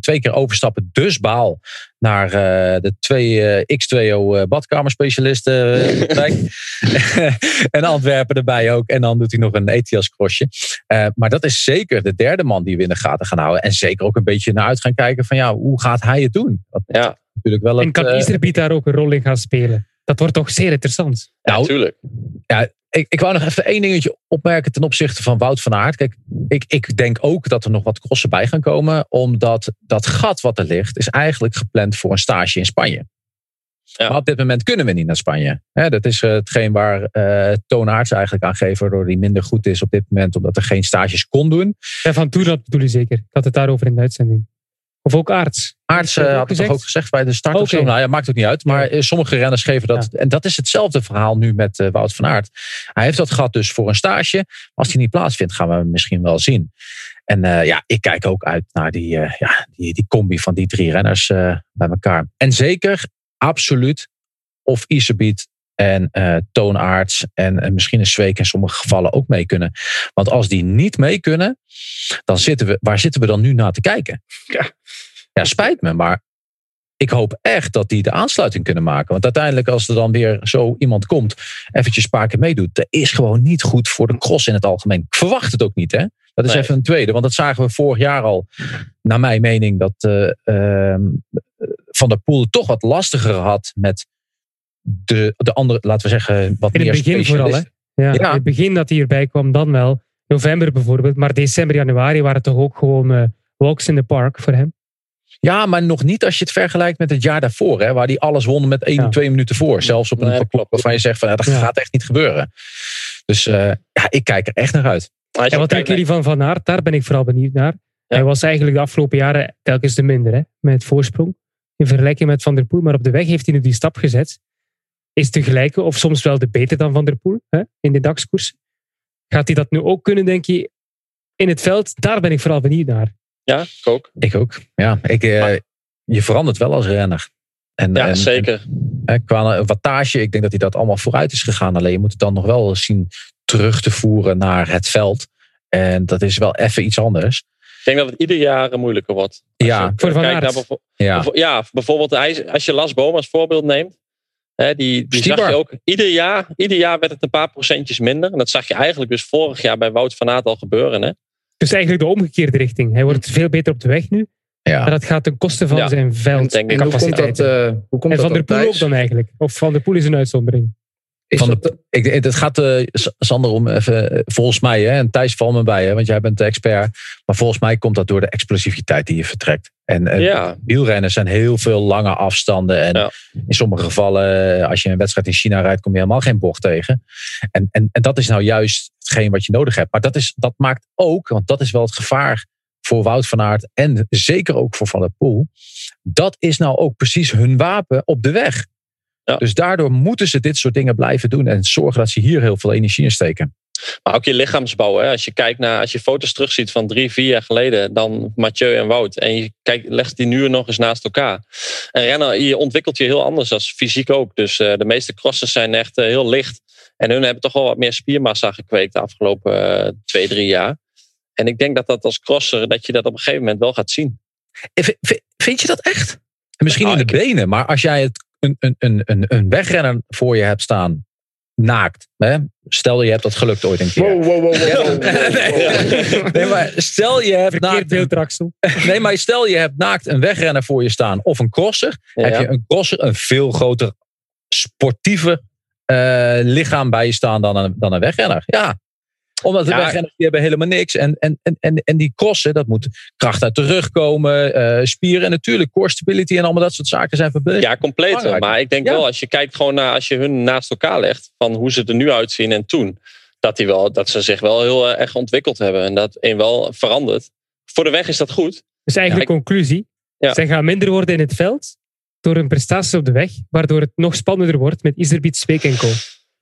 twee keer overstappen. Dus baal naar uh, de twee uh, X2O uh, badkamerspecialisten. en Antwerpen erbij ook. En dan doet hij nog een ETIAS crossje. maar dat is zeker de derde man die we in de gaten gaan houden. En zeker ook een beetje naar uit gaan kijken van ja, hoe gaat hij het doen? Dat ja. Natuurlijk wel en kan Iserbiet daar ook een rol in gaan spelen? Dat wordt toch zeer interessant. Ja, natuurlijk. Ja, ik, ik wou nog even één dingetje opmerken ten opzichte van Wout van Aert. Kijk, ik, ik denk ook dat er nog wat crossen bij gaan komen. Omdat dat gat wat er ligt, is eigenlijk gepland voor een stage in Spanje. Ja. Maar op dit moment kunnen we niet naar Spanje. dat is uh, hetgeen waar uh, Toon Aerts eigenlijk aan geeft, waardoor hij minder goed is op dit moment, omdat er geen stages kon doen. En van Tour, dat bedoel je zeker. Ik had het daarover in de uitzending. Of ook Aarts? Aarts uh, had het toch ook gezegd bij de start okay. of zo. Nou ja, maakt ook niet uit. Maar ja. sommige renners geven dat. Ja. En dat is hetzelfde verhaal nu met uh, Wout van Aert. Hij heeft dat gehad dus voor een stage. Als die niet plaatsvindt, gaan we hem misschien wel zien. En uh, ja, ik kijk ook uit naar die, ja, die, die combi van die drie renners bij elkaar. En zeker, absoluut, of Iserbiet en uh, toonaards en, en misschien een zweek in sommige gevallen ook mee kunnen. Want als die niet mee kunnen, dan zitten we, waar zitten we dan nu naar te kijken? Ja, ja spijt me, maar ik hoop echt dat die de aansluiting kunnen maken. Want uiteindelijk, als er dan weer zo iemand komt, eventjes een paar keer meedoet, dat is gewoon niet goed voor de cross in het algemeen. Ik verwacht het ook niet, hè? Dat is nee. even een tweede, want dat zagen we vorig jaar al, naar mijn mening, dat uh, uh, Van der Poel toch wat lastiger had met de, de andere, laten we zeggen, wat in meer het begin vooral, hè? Ja, ja, In het begin dat hij erbij kwam, dan wel. November bijvoorbeeld, maar december, januari waren toch ook gewoon uh, walks in the park voor hem. Ja, maar nog niet als je het vergelijkt met het jaar daarvoor, hè, waar hij alles won met 1, ja. 2 minuten voor. Zelfs op een nee, klok waarvan je zegt van ja, dat ja. gaat echt niet gebeuren. Dus uh, ja, ik kijk er echt naar uit. En wat denken jullie van Van Aert? Daar ben ik vooral benieuwd naar. Hij was eigenlijk de afgelopen jaren telkens de minder hè, met voorsprong. In vergelijking met Van der Poel. Maar op de weg heeft hij nu die stap gezet is te gelijken of soms wel de beter dan Van der Poel hè, in de dagskoers. Gaat hij dat nu ook kunnen, denk je, in het veld? Daar ben ik vooral benieuwd naar. Ja, ik ook. Ik ook. Ja, ik, uh, je verandert wel als renner. En, ja, en, zeker. En, qua wattage, ik denk dat hij dat allemaal vooruit is gegaan. Alleen je moet het dan nog wel zien terug te voeren naar het veld. En dat is wel even iets anders. Ik denk dat het ieder jaar moeilijker wordt. Ja, voor Van Aert. Ja. ja, bijvoorbeeld als je Las Boom als voorbeeld neemt. Hè, die die zag je ook ieder jaar, ieder jaar werd het een paar procentjes minder. En dat zag je eigenlijk dus vorig jaar bij Wout van Aert al gebeuren. Hè? Dus eigenlijk de omgekeerde richting. Hij wordt veel beter op de weg nu. Ja. Maar dat gaat ten koste van ja. zijn veld en, en hoe komt dat, uh, hoe komt en dat Van der Poel ook dan eigenlijk? Of Van der Poel is een uitzondering? Van de, ik, het gaat, uh, Sander, om even, volgens mij, hè, en Thijs valt me bij, hè, want jij bent de expert. Maar volgens mij komt dat door de explosiviteit die je vertrekt. En, ja. wielrennen zijn heel veel lange afstanden. En ja. in sommige gevallen, als je een wedstrijd in China rijdt, kom je helemaal geen bocht tegen. En, en, en dat is nou juist hetgeen wat je nodig hebt. Maar dat, is, dat maakt ook, want dat is wel het gevaar voor Wout van Aert en zeker ook voor Van der Poel. Dat is nou ook precies hun wapen op de weg. Ja. Dus daardoor moeten ze dit soort dingen blijven doen en zorgen dat ze hier heel veel energie in steken. Maar ook je lichaamsbouw. Hè? Als je kijkt naar, als je foto's terugziet van drie, vier jaar geleden, dan Mathieu en Wout. En je kijkt, legt die nu nog eens naast elkaar. En rennen, je ontwikkelt je heel anders als fysiek ook. Dus uh, de meeste crossers zijn echt uh, heel licht. En hun hebben toch wel wat meer spiermassa gekweekt de afgelopen uh, twee, drie jaar. En ik denk dat dat als crosser, dat je dat op een gegeven moment wel gaat zien. Vind je dat echt? Misschien nou, in de ik... benen, maar als jij het een, een, een, een wegrenner voor je hebt staan naakt. Hè? Stel je hebt dat gelukt ooit een keer. Wow, wow, wow, nee, nee, maar stel je hebt naakt, nee, maar stel je hebt naakt een wegrenner voor je staan of een crosser. Ja. Heb je een crosser een veel groter sportieve eh, lichaam bij je staan dan een, dan een wegrenner. Ja, omdat de Ja. wegrenners die hebben helemaal niks. En, en, en, en, en die crossen, dat moet kracht uit de rug komen, eh, spieren en natuurlijk core stability en allemaal dat soort zaken zijn verbeterd. Ja, compleet. Belangrijk. Maar ik denk Ja. wel, als je kijkt gewoon naar, als je hun naast elkaar legt, van hoe ze er nu uitzien en toen, dat, die wel, dat ze zich wel heel eh, erg ontwikkeld hebben en dat een wel verandert. Voor de weg is dat goed. Dus eigenlijk conclusie. Ja. Zij gaan minder worden in het veld door hun prestaties op de weg, waardoor het nog spannender wordt met Iserbiet, Zweek en Co.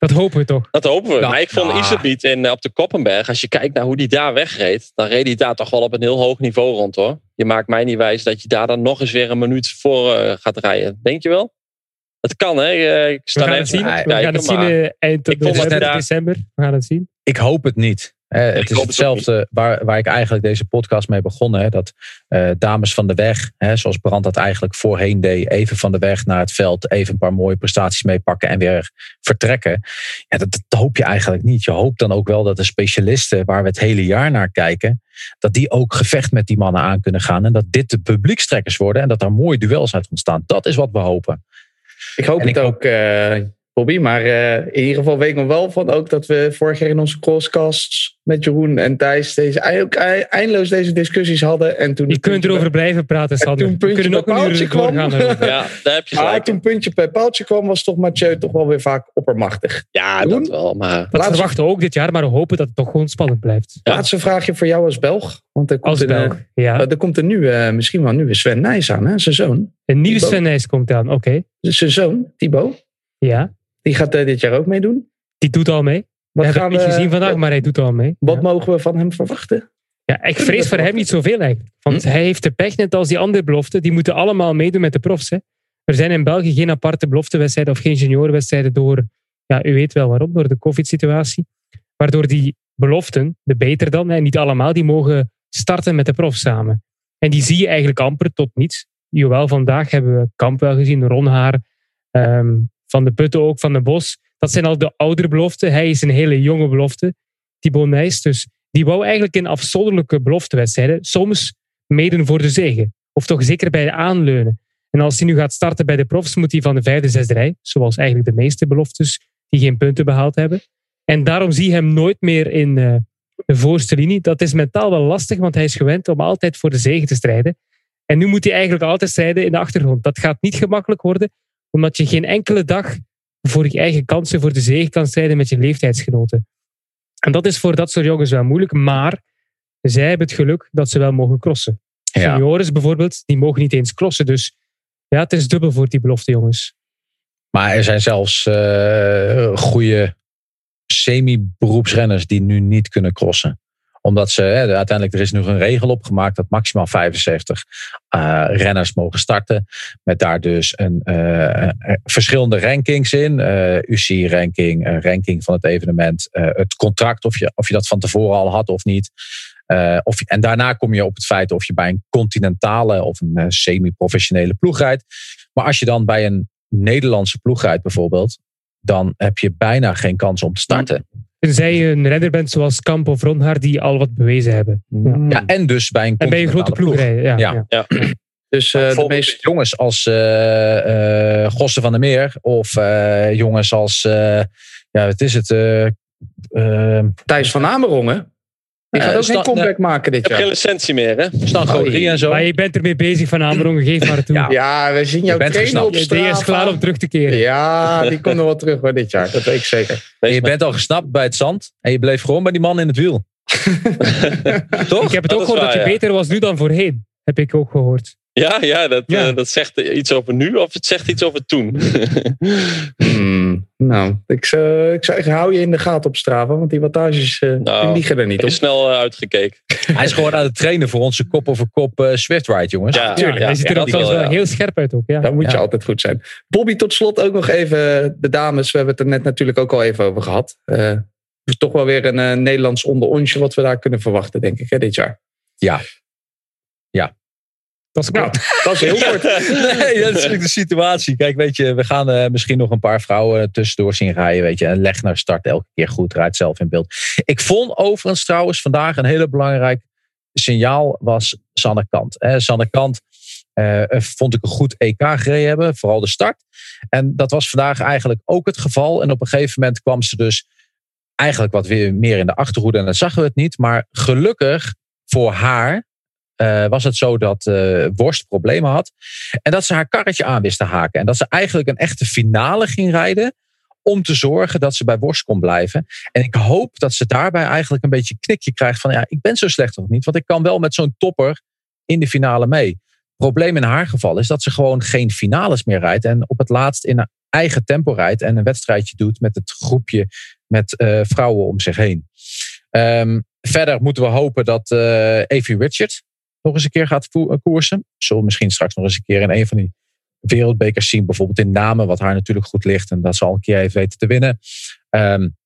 Dat hopen we toch. Dat hopen we. Ja. maar ik vond. Iserbiet in, op de Koppenberg, als je kijkt naar hoe die daar wegreed, dan reed hij daar toch wel op een heel hoog niveau rond hoor. Je maakt mij niet wijs dat je daar dan nog eens weer een minuut voor eh, gaat rijden. Denk je wel? Het kan hè. Eh, Ik We sta gaan net het zien. We gaan het zien eh, eind het november, inderdaad- december. We gaan het zien. Ik hoop het niet. Eh, het is het hetzelfde waar, waar ik eigenlijk deze podcast mee begonnen. Hè, dat eh, dames van de weg, hè, zoals Brand dat eigenlijk voorheen deed, even van de weg naar het veld, even een paar mooie prestaties meepakken en weer vertrekken. Ja, dat, dat hoop je eigenlijk niet. Je hoopt dan ook wel dat de specialisten, waar we het hele jaar naar kijken, dat die ook gevecht met die mannen aan kunnen gaan. En dat dit de publiekstrekkers worden en dat daar mooie duels uit ontstaan. Dat is wat we hopen. Ik hoop En het ik ook, eh, Bobby. Maar eh, in ieder geval weet ik nog wel van ook dat we vorig jaar in onze crosscasts met Jeroen en Thijs deze, eindeloos deze discussies hadden. En toen Je kunt erover blijven praten, En Sander. toen We puntje kunnen nog bij een uur kwam. Ja, daar heb je gelijk. toen puntje per paaltje kwam, was toch Mathieu toch wel weer vaak oppermachtig. Ja, Jeroen? dat wel. Maar Dat Laatste- verwachten we ook dit jaar, maar we hopen dat het toch gewoon spannend blijft. Ja. Laatste vraagje voor jou als Belg. Want er komt, Als een, Belg. Ja. eh, er komt een nieuwe, misschien wel een nieuwe Sven Nijs aan, hè? zijn zoon. Een nieuwe Thibaut. Sven Nys komt aan. Oké. Zijn zoon, Thibaut. Ja. Die gaat eh, dit jaar ook meedoen. Die doet al mee. We Wat, hebben gaan het niet we, gezien vandaag, maar hij doet al mee. wat Ja. mogen we van hem verwachten? Ja, ik vrees voor hem niet zoveel eigenlijk. Want Hm? hij heeft de pech net als die andere beloften. Die moeten allemaal meedoen met de profs. Hè. Er zijn in België geen aparte beloftewedstrijden of geen juniorwedstrijden door, ja, u weet wel waarom, door de covid-situatie. Waardoor die beloften, de beter dan, hè, niet allemaal, die mogen starten met de profs samen. En die zie je eigenlijk amper tot niets. Jawel, vandaag hebben we Kamp wel gezien, Ronhaar, ehm, Van de Putten ook, Van de Bos. Dat zijn al de oudere beloften. Hij is een hele jonge belofte, Thibaut Nijs. Dus die wou eigenlijk in afzonderlijke beloftewedstrijden soms meedoen voor de zege. Of toch zeker bij de aanleunen. En als hij nu gaat starten bij de profs, moet hij van de vijfde, zesde rij. Zoals eigenlijk de meeste beloftes die geen punten behaald hebben. En daarom zie je hem nooit meer in eh, de voorste linie. Dat is mentaal wel lastig, want hij is gewend om altijd voor de zege te strijden. En nu moet hij eigenlijk altijd strijden in de achtergrond. Dat gaat niet gemakkelijk worden, omdat je geen enkele dag voor je eigen kansen voor de zege kan strijden met je leeftijdsgenoten. En dat is voor dat soort jongens wel moeilijk, maar zij hebben het geluk dat ze wel mogen crossen. Ja. Bijvoorbeeld, die mogen niet eens crossen. Dus ja, het is dubbel voor die belofte jongens. Maar er zijn zelfs eh goede semi-beroepsrenners die nu niet kunnen crossen. Omdat ze, hè, uiteindelijk, er is nu een regel opgemaakt dat maximaal 75 eh, renners mogen starten. Met daar dus een, eh, eh, verschillende rankings in. UCI-ranking, een ranking van het evenement, het contract, of je, of je dat van tevoren al had of niet. Of, en daarna kom je op het feit of je bij een continentale of een semi-professionele ploeg rijdt. Maar als je dan bij een Nederlandse ploeg rijdt bijvoorbeeld, dan heb je bijna geen kans om te starten. Tenzij je een renner bent zoals Kamp of Ronhaar die al wat bewezen hebben. Ja. Ja, en dus bij een En bij een grote ploeg rijden. Ja, Ja. ja. Dus eh, de Bijvoorbeeld meest jongens als eh eh Gossen van der Meer of eh, jongens als, eh, ja, wat is het? Thijs van Amerongen. Die Eh, gaat ook sta- geen comeback maken dit Ik heb geen jaar. licentie meer, hè? En zo. Maar je bent ermee bezig van Amerongen, geef maar toe. Ja. Ja, we zien jou Je bent trainen op. Je idee is klaar om terug te keren. Ja, die komt nog wel terug hoor, dit jaar. Dat weet ik zeker. Je bent al gesnapt bij het zand en je bleef gewoon bij die man in het wiel. Toch? Ik heb het ook gehoord dat je ja. beter was nu dan voorheen. Heb ik ook gehoord. Ja, ja, dat, Ja. eh, dat zegt iets over nu of het zegt iets over toen. Hmm, nou, ik zou, ik zou zeggen, hou je in de gaten op Strava. Want die wattages eh, Nou, die liegen er niet Ik op. heb snel eh, uitgekeken. Hij is gewoon aan het trainen voor onze kop over kop eh, Swift Ride, jongens. Ja, Tuurlijk, ja, hij ziet er dat wel, wel ja. heel scherp uit ook. Ja. Daar moet je altijd goed zijn. Bobby, tot slot ook nog even de dames. We hebben het er net natuurlijk ook al even over gehad. Eh, dus toch wel weer een eh, Nederlands onderonsje wat we daar kunnen verwachten, denk ik, hè, dit jaar. Ja. Ja. Dat is kort. Nou, dat is heel kort. nee, dat is natuurlijk de situatie. Kijk, weet je, we gaan uh, misschien nog een paar vrouwen tussendoor zien rijden. Weet je, en Legner start elke keer goed, rijdt zelf in beeld. Ik vond overigens trouwens vandaag een hele belangrijk signaal was Sanne Kant. Eh, Sanne Kant uh, vond ik een goed EK gereden hebben, vooral de start. En dat was vandaag eigenlijk ook het geval. En op een gegeven moment kwam ze dus eigenlijk wat weer meer in de achterhoede. En dan zagen we het niet. Maar gelukkig voor haar uh, was het zo dat uh, Worst problemen had. En dat ze haar karretje aan wist te haken. En dat ze eigenlijk een echte finale ging rijden. Om te zorgen dat ze bij Worst kon blijven. En ik hoop dat ze daarbij eigenlijk een beetje een knikje krijgt van ja, ik ben zo slecht nog niet. Want ik kan wel met zo'n topper in de finale mee. Probleem in haar geval is dat ze gewoon geen finales meer rijdt. En op het laatst in haar eigen tempo rijdt. En een wedstrijdje doet met het groepje met uh, vrouwen om zich heen. Um, verder moeten we hopen dat uh, Evie Richard nog eens een keer gaat koersen. Zullen we misschien straks nog eens een keer in een van die wereldbekers zien. Bijvoorbeeld in Namen, wat haar natuurlijk goed ligt. En dat zal een keer even weten te winnen. Um,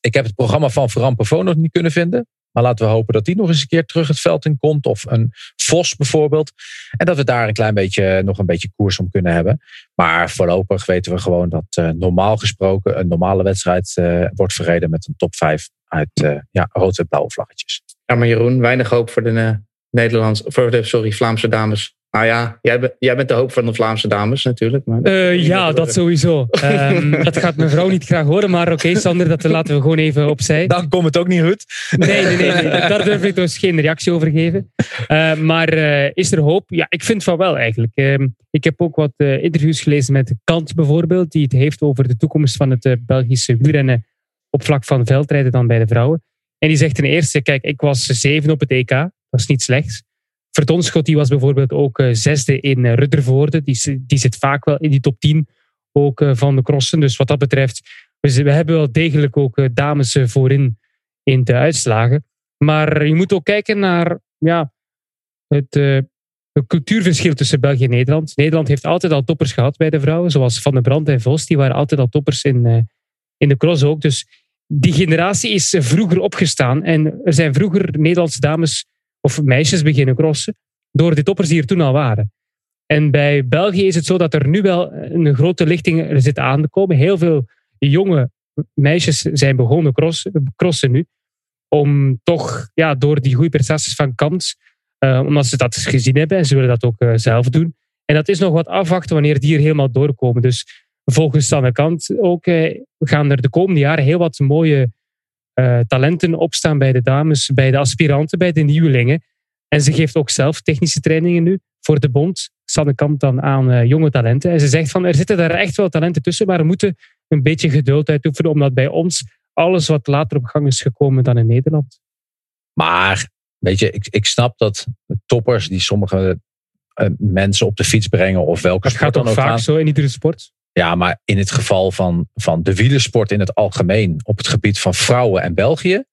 ik heb het programma van Ferran Pavon nog niet kunnen vinden. Maar laten we hopen dat die nog eens een keer terug het veld in komt. Of een Vos bijvoorbeeld. En dat we daar een klein beetje, nog een beetje koers om kunnen hebben. Maar voorlopig weten we gewoon dat uh, normaal gesproken een normale wedstrijd wordt verreden met een top 5 uit uh, ja, rood en blauwe vlaggetjes. Ja, maar Jeroen, weinig hoop voor de Nederlands, voor de, sorry, Vlaamse dames. Nou ja, jij, bent, jij bent de hoop van de Vlaamse dames natuurlijk. Maar uh, ja, dat sowieso. um, dat gaat mijn vrouw niet graag horen. Maar oké, okay, Sander, dat laten we gewoon even opzij. Dan komt het ook niet goed. Nee, nee, nee. nee. Daar durf ik dus geen reactie over geven. Uh, maar uh, is er hoop? Ja, ik vind van wel eigenlijk. ik heb ook wat interviews gelezen met Kant bijvoorbeeld. Die het heeft over de toekomst van het Belgische wielrennen op vlak van veldrijden dan bij de vrouwen. En die zegt ten eerste, kijk, ik was zeven op het EK. Dat is niet slechts. Vertonschot die was bijvoorbeeld ook uh, zesde in uh, Ruddervoorde. Die, die zit vaak wel in die top 10 ook, uh, van de crossen. Dus wat dat betreft, we, we hebben wel degelijk ook dames voorin in de uitslagen. Maar je moet ook kijken naar ja, het, het cultuurverschil tussen België en Nederland. Nederland heeft altijd al toppers gehad bij de vrouwen, zoals Van der Brand en Vos. Die waren altijd al toppers in, in de cross ook. Dus die generatie is vroeger opgestaan. En er zijn vroeger Nederlandse dames of meisjes beginnen crossen door de toppers die er toen al waren. En bij België is het zo dat er nu wel een grote lichting zit aan te komen. Heel veel jonge meisjes zijn begonnen crossen, crossen nu. Om toch ja, door die goede prestaties van Kant, uh, omdat ze dat gezien hebben en ze willen dat ook uh, zelf doen. En dat is nog wat afwachten wanneer die er helemaal doorkomen. Dus volgens Sanne Kant ook uh, gaan er de komende jaren heel wat mooie uh, talenten opstaan bij de dames, bij de aspiranten, bij de nieuwelingen. En ze geeft ook zelf technische trainingen nu voor de bond. Sanne Kamp dan aan uh, jonge talenten. En ze zegt van er zitten daar echt wel talenten tussen, maar we moeten een beetje geduld uitoefenen, omdat bij ons alles wat later op gang is gekomen dan in Nederland. Maar weet je, ik, ik snap dat toppers die sommige uh, mensen op de fiets brengen of welke dat sport gaat ook dan ook vaak zo in iedere sport. Ja, maar in het geval van, van de wielersport in het algemeen, op het gebied van vrouwen en België,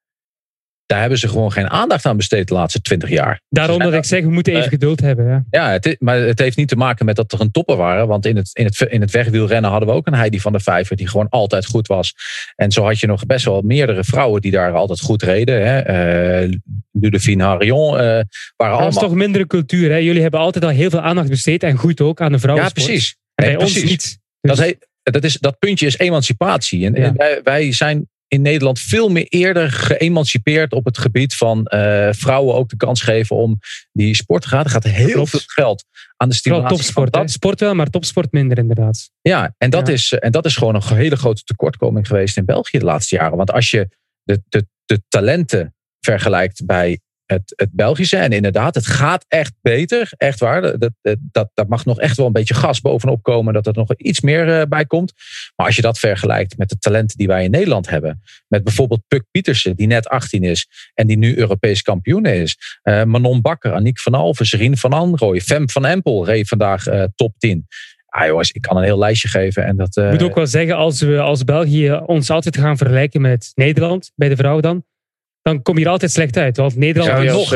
daar hebben ze gewoon geen aandacht aan besteed de laatste twintig jaar. Daarom dat ik zeg, we moeten even Uh, geduld hebben. Ja. Ja, het is, maar het heeft niet te maken met dat er een topper waren. Want in het, in, het, in het wegwielrennen hadden we ook een Heidi van der Vijver die gewoon altijd goed was. En zo had je nog best wel meerdere vrouwen die daar altijd goed reden. Hè. Uh, Ludovine Harion uh, waren Dat allemaal... is toch mindere cultuur. Hè? Jullie hebben altijd al heel veel aandacht besteed en goed ook aan de Ja, vrouwensport. precies. En Nee, bij ons niet. Dus- Dat, he- dat, is, dat puntje is emancipatie. En, Ja. en wij, wij zijn in Nederland veel meer eerder geëmancipeerd op het gebied van eh, vrouwen ook de kans geven om die sport te gaan. Er gaat heel Klopt. veel geld aan de stimulatie topsport. dat. Sport wel, maar topsport minder inderdaad. Ja, en dat, Ja. Is, en dat is gewoon een hele grote tekortkoming geweest in België de laatste jaren. Want als je de, de, de talenten vergelijkt bij het, het Belgische. En inderdaad, het gaat echt beter. Echt waar. Dat, dat, dat, mag nog echt wel een beetje gas bovenop komen. Dat er nog iets meer eh, bij komt. Maar als je dat vergelijkt met de talenten die wij in Nederland hebben. Met bijvoorbeeld Puk Pietersen, die net 18 is. En die nu Europees kampioen is. Eh, Manon Bakker, Aniek van Alven, Serine van Anrooy. Fem van Empel reed vandaag eh, top 10. Ah jongens, ik kan een heel lijstje geven. En dat, Ik moet ook wel zeggen, als we als België ons altijd gaan vergelijken met Nederland, bij de vrouwen dan, dan kom je er altijd slecht uit. Want Nederland is nog,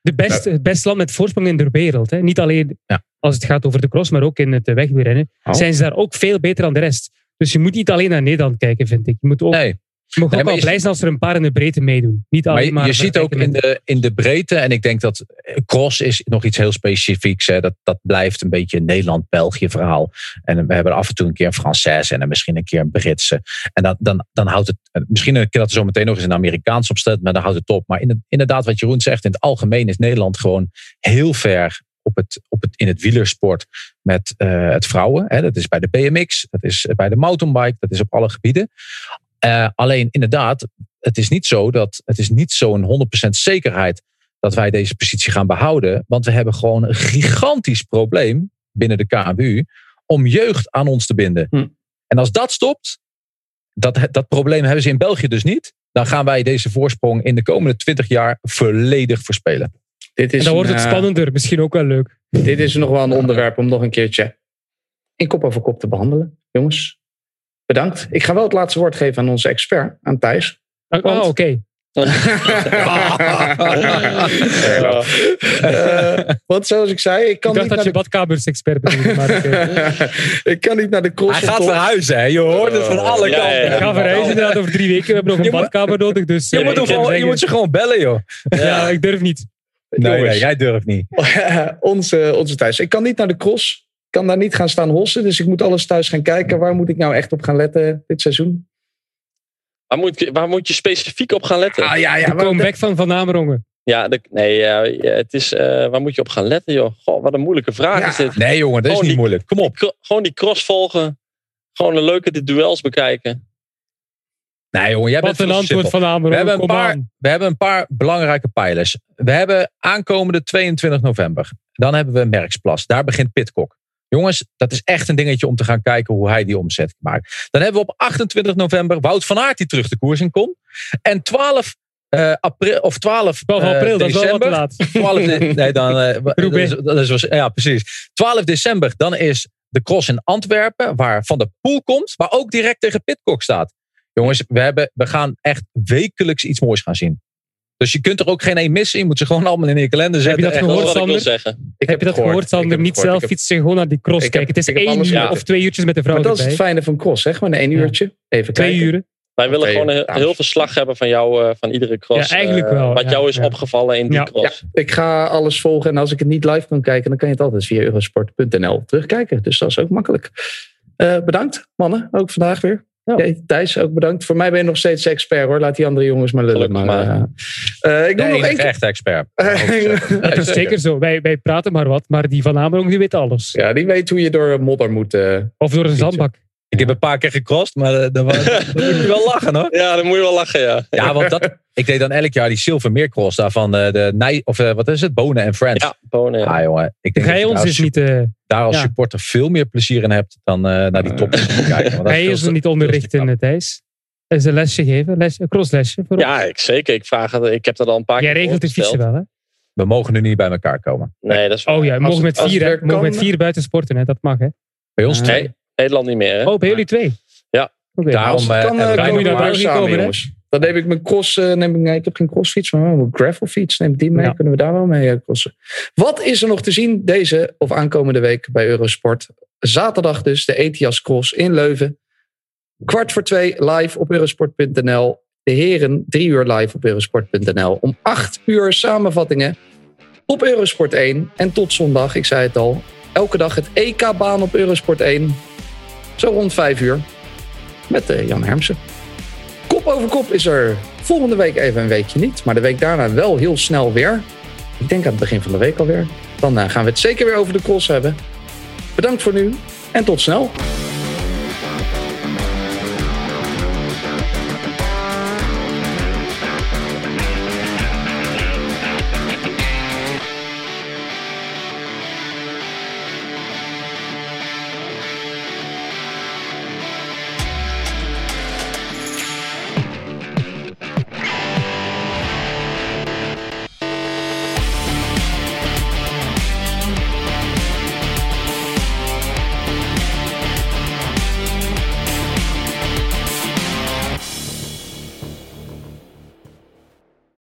de beste, het beste land met voorsprong in de wereld. Hè. Niet alleen als het gaat over de cross, maar ook in het wegwielrennen. Oh. Zijn ze daar ook veel beter dan de rest. Dus je moet niet alleen naar Nederland kijken, vind ik. Je moet ook Nee, Je mag ook maar wel blij zijn als er een paar in de breedte meedoen. Niet Maar je, maar je ziet ook in de, in de breedte, en ik denk dat eh, cross is nog iets heel specifieks. Hè. Dat, dat blijft een beetje een Nederland-België verhaal. En we hebben af en toe een keer een Française en dan misschien een keer een Britse. En dan, dan, dan houdt het, eh, misschien een keer dat er zo meteen nog eens een Amerikaans op staat, maar dan houdt het op. Maar inderdaad, wat Jeroen zegt, in het algemeen is Nederland gewoon heel ver op het, op het, in het wielersport met eh, het vrouwen. Hè. Dat is bij de BMX, dat is bij de mountainbike, dat is op alle gebieden. Eh, alleen inderdaad, het is niet zo dat het is niet zo'n 100% zekerheid dat wij deze positie gaan behouden. Want we hebben gewoon een gigantisch probleem binnen de KNWU om jeugd aan ons te binden. Hm. En als dat stopt, dat, dat probleem hebben ze in België dus niet. Dan gaan wij deze voorsprong in de komende 20 jaar volledig verspelen. Dit En is, dan wordt het eh, spannender. Misschien ook wel leuk. dit is nog wel een onderwerp om nog een keertje in kop over kop te behandelen. Jongens, bedankt. Ik ga wel het laatste woord geven aan onze expert, aan Thijs. Want- ah, oké. Eh, want zoals ik zei, ik kan Ik dacht niet dat je naar badkamers-expert. Maar de, ik kan niet naar de cross. Hij gaat verhuizen, hè? je hoort het van alle Ja, ja, kanten. ja. Ik ga verhuizen inderdaad over drie weken. We hebben nog een badkamer nodig. Dus, Je eh, moet, gewoon, je moet ze gewoon bellen, joh. Ja, ik durf niet. Nee, nee, jij durft niet. onze, onze Thijs. Ik kan niet naar de cross. Ik kan daar niet gaan staan hossen. Dus ik moet alles thuis gaan kijken. Waar moet ik nou echt op gaan letten dit seizoen? Waar moet, je- waar moet je specifiek op gaan letten? Ah ja, ja. De comeback van Van Amerongen. Ja, de, nee, het is, eh, waar moet je op gaan letten, joh? Goh, wat een moeilijke vraag Ja. is dit. Nee, jongen, dat is niet die- moeilijk. Kom op. Gewoon die cross volgen. Gewoon een leuke de duels bekijken. Nee, jongen, jij bent Wat een antwoord simpel. van Amerongen. We hebben, een paar, aan. we hebben een paar belangrijke pijlers. We hebben aankomende 22 november. Dan hebben we Merksplas. Daar begint Pitcock. Jongens, dat is echt een dingetje om te gaan kijken hoe hij die omzet maakt. Dan hebben we op 28 november Wout van Aert die terug de koers in komt. En 12 eh, april, of 12, 12 eh, april, dat is wel wat te december. laat. 12 de- nee, dan, eh, dat is, dat is, ja, precies. 12 december, dan is de cross in Antwerpen, waar Van der Poel komt, maar ook direct tegen Pitcock staat. Jongens, we, hebben, we gaan echt wekelijks iets moois gaan zien. Dus je kunt er ook geen één missen. Je moet ze gewoon allemaal in je kalender Heb je zetten. dat gehoord, wat ik wil Sander? zeggen. Ik heb je dat gehoord, Sander? Niet zelf heb- fietsen, gewoon naar die cross Ik heb- kijken. Het is één uur of twee uurtjes met de vrouw Maar dat is het fijne van cross, hè? Gewoon een één Ja. uurtje. Even Twee kijken. uren. Wij willen gewoon een dames. heel verslag hebben van jou, eh, van iedere cross. Ja, eigenlijk eh, wel, Wat ja, jou is ja. opgevallen in die Ja. cross. Ik ga alles volgen. En als ik het niet live kan kijken, dan kan je het altijd via eurosport.nl terugkijken. Dus dat is ook makkelijk. Eh, bedankt, mannen. Ook vandaag weer. Ja. Thijs, ook bedankt. Voor mij ben je nog steeds expert hoor. Laat die andere jongens maar lullen. Maar, eh, eh, ik doe nog één echte expert. Dat is zeker zo. Wij, wij praten maar wat, maar die van Amerongen die weet alles. Ja, die weet hoe je door modder moet. eh, Of door een zandbak. Ik heb een paar keer gecrossed, maar eh, dan, was- dan moet je wel lachen hoor. Ja, dan moet je wel lachen, ja. Ja, want dat, ik deed dan elk jaar die Silvermeercross daarvan de, de Nij, of eh, wat is het? Bonen en Friends. Ja, Bonen. ja. Ah, jongen, ik denk dat ons daar als, niet, eh, daar als ja. supporter veel meer plezier in hebt dan eh, naar die top te kijken. Je is te- niet onderrichten, knap. eh, Thijs? Eens een lesje geven, les, een crosslesje. Voor? Ja, ik, zeker. Ik, vraag het, ik heb dat al een paar Jij keer regelt het fietsen wel, hè? We mogen nu niet bij elkaar komen. Nee, dat is waar. Oh ja, we mogen het- met vier, het hè? mogen met vier buiten sporten, hè? Dat mag, hè? Bij ons twee. Nederland niet meer, hè? Oh, bij jullie twee? Ja. Daarom, eh, kan, en eh, moet je samen, hè? jongens. Dan neem ik mijn cross. eh, neem ik, nee, ik heb geen crossfiets, maar wel een gravelfiets. Neem ik die mee. Ja. Kunnen we daar wel mee crossen? Wat is er nog te zien deze of aankomende week bij Eurosport? Zaterdag dus de ETIAS Cross in Leuven. Kwart voor twee live op eurosport.nl. De heren drie uur live op eurosport.nl. Om acht uur samenvattingen op Eurosport 1. En tot zondag, ik zei het al, elke dag het EK-baan op Eurosport 1. Zo rond vijf uur. Met eh, Jan Hermsen. Kop over kop is er volgende week even een weekje niet. Maar de week daarna wel heel snel weer. Ik denk aan het begin van de week alweer. Dan eh, gaan we het zeker weer over de cross hebben. Bedankt voor nu en tot snel.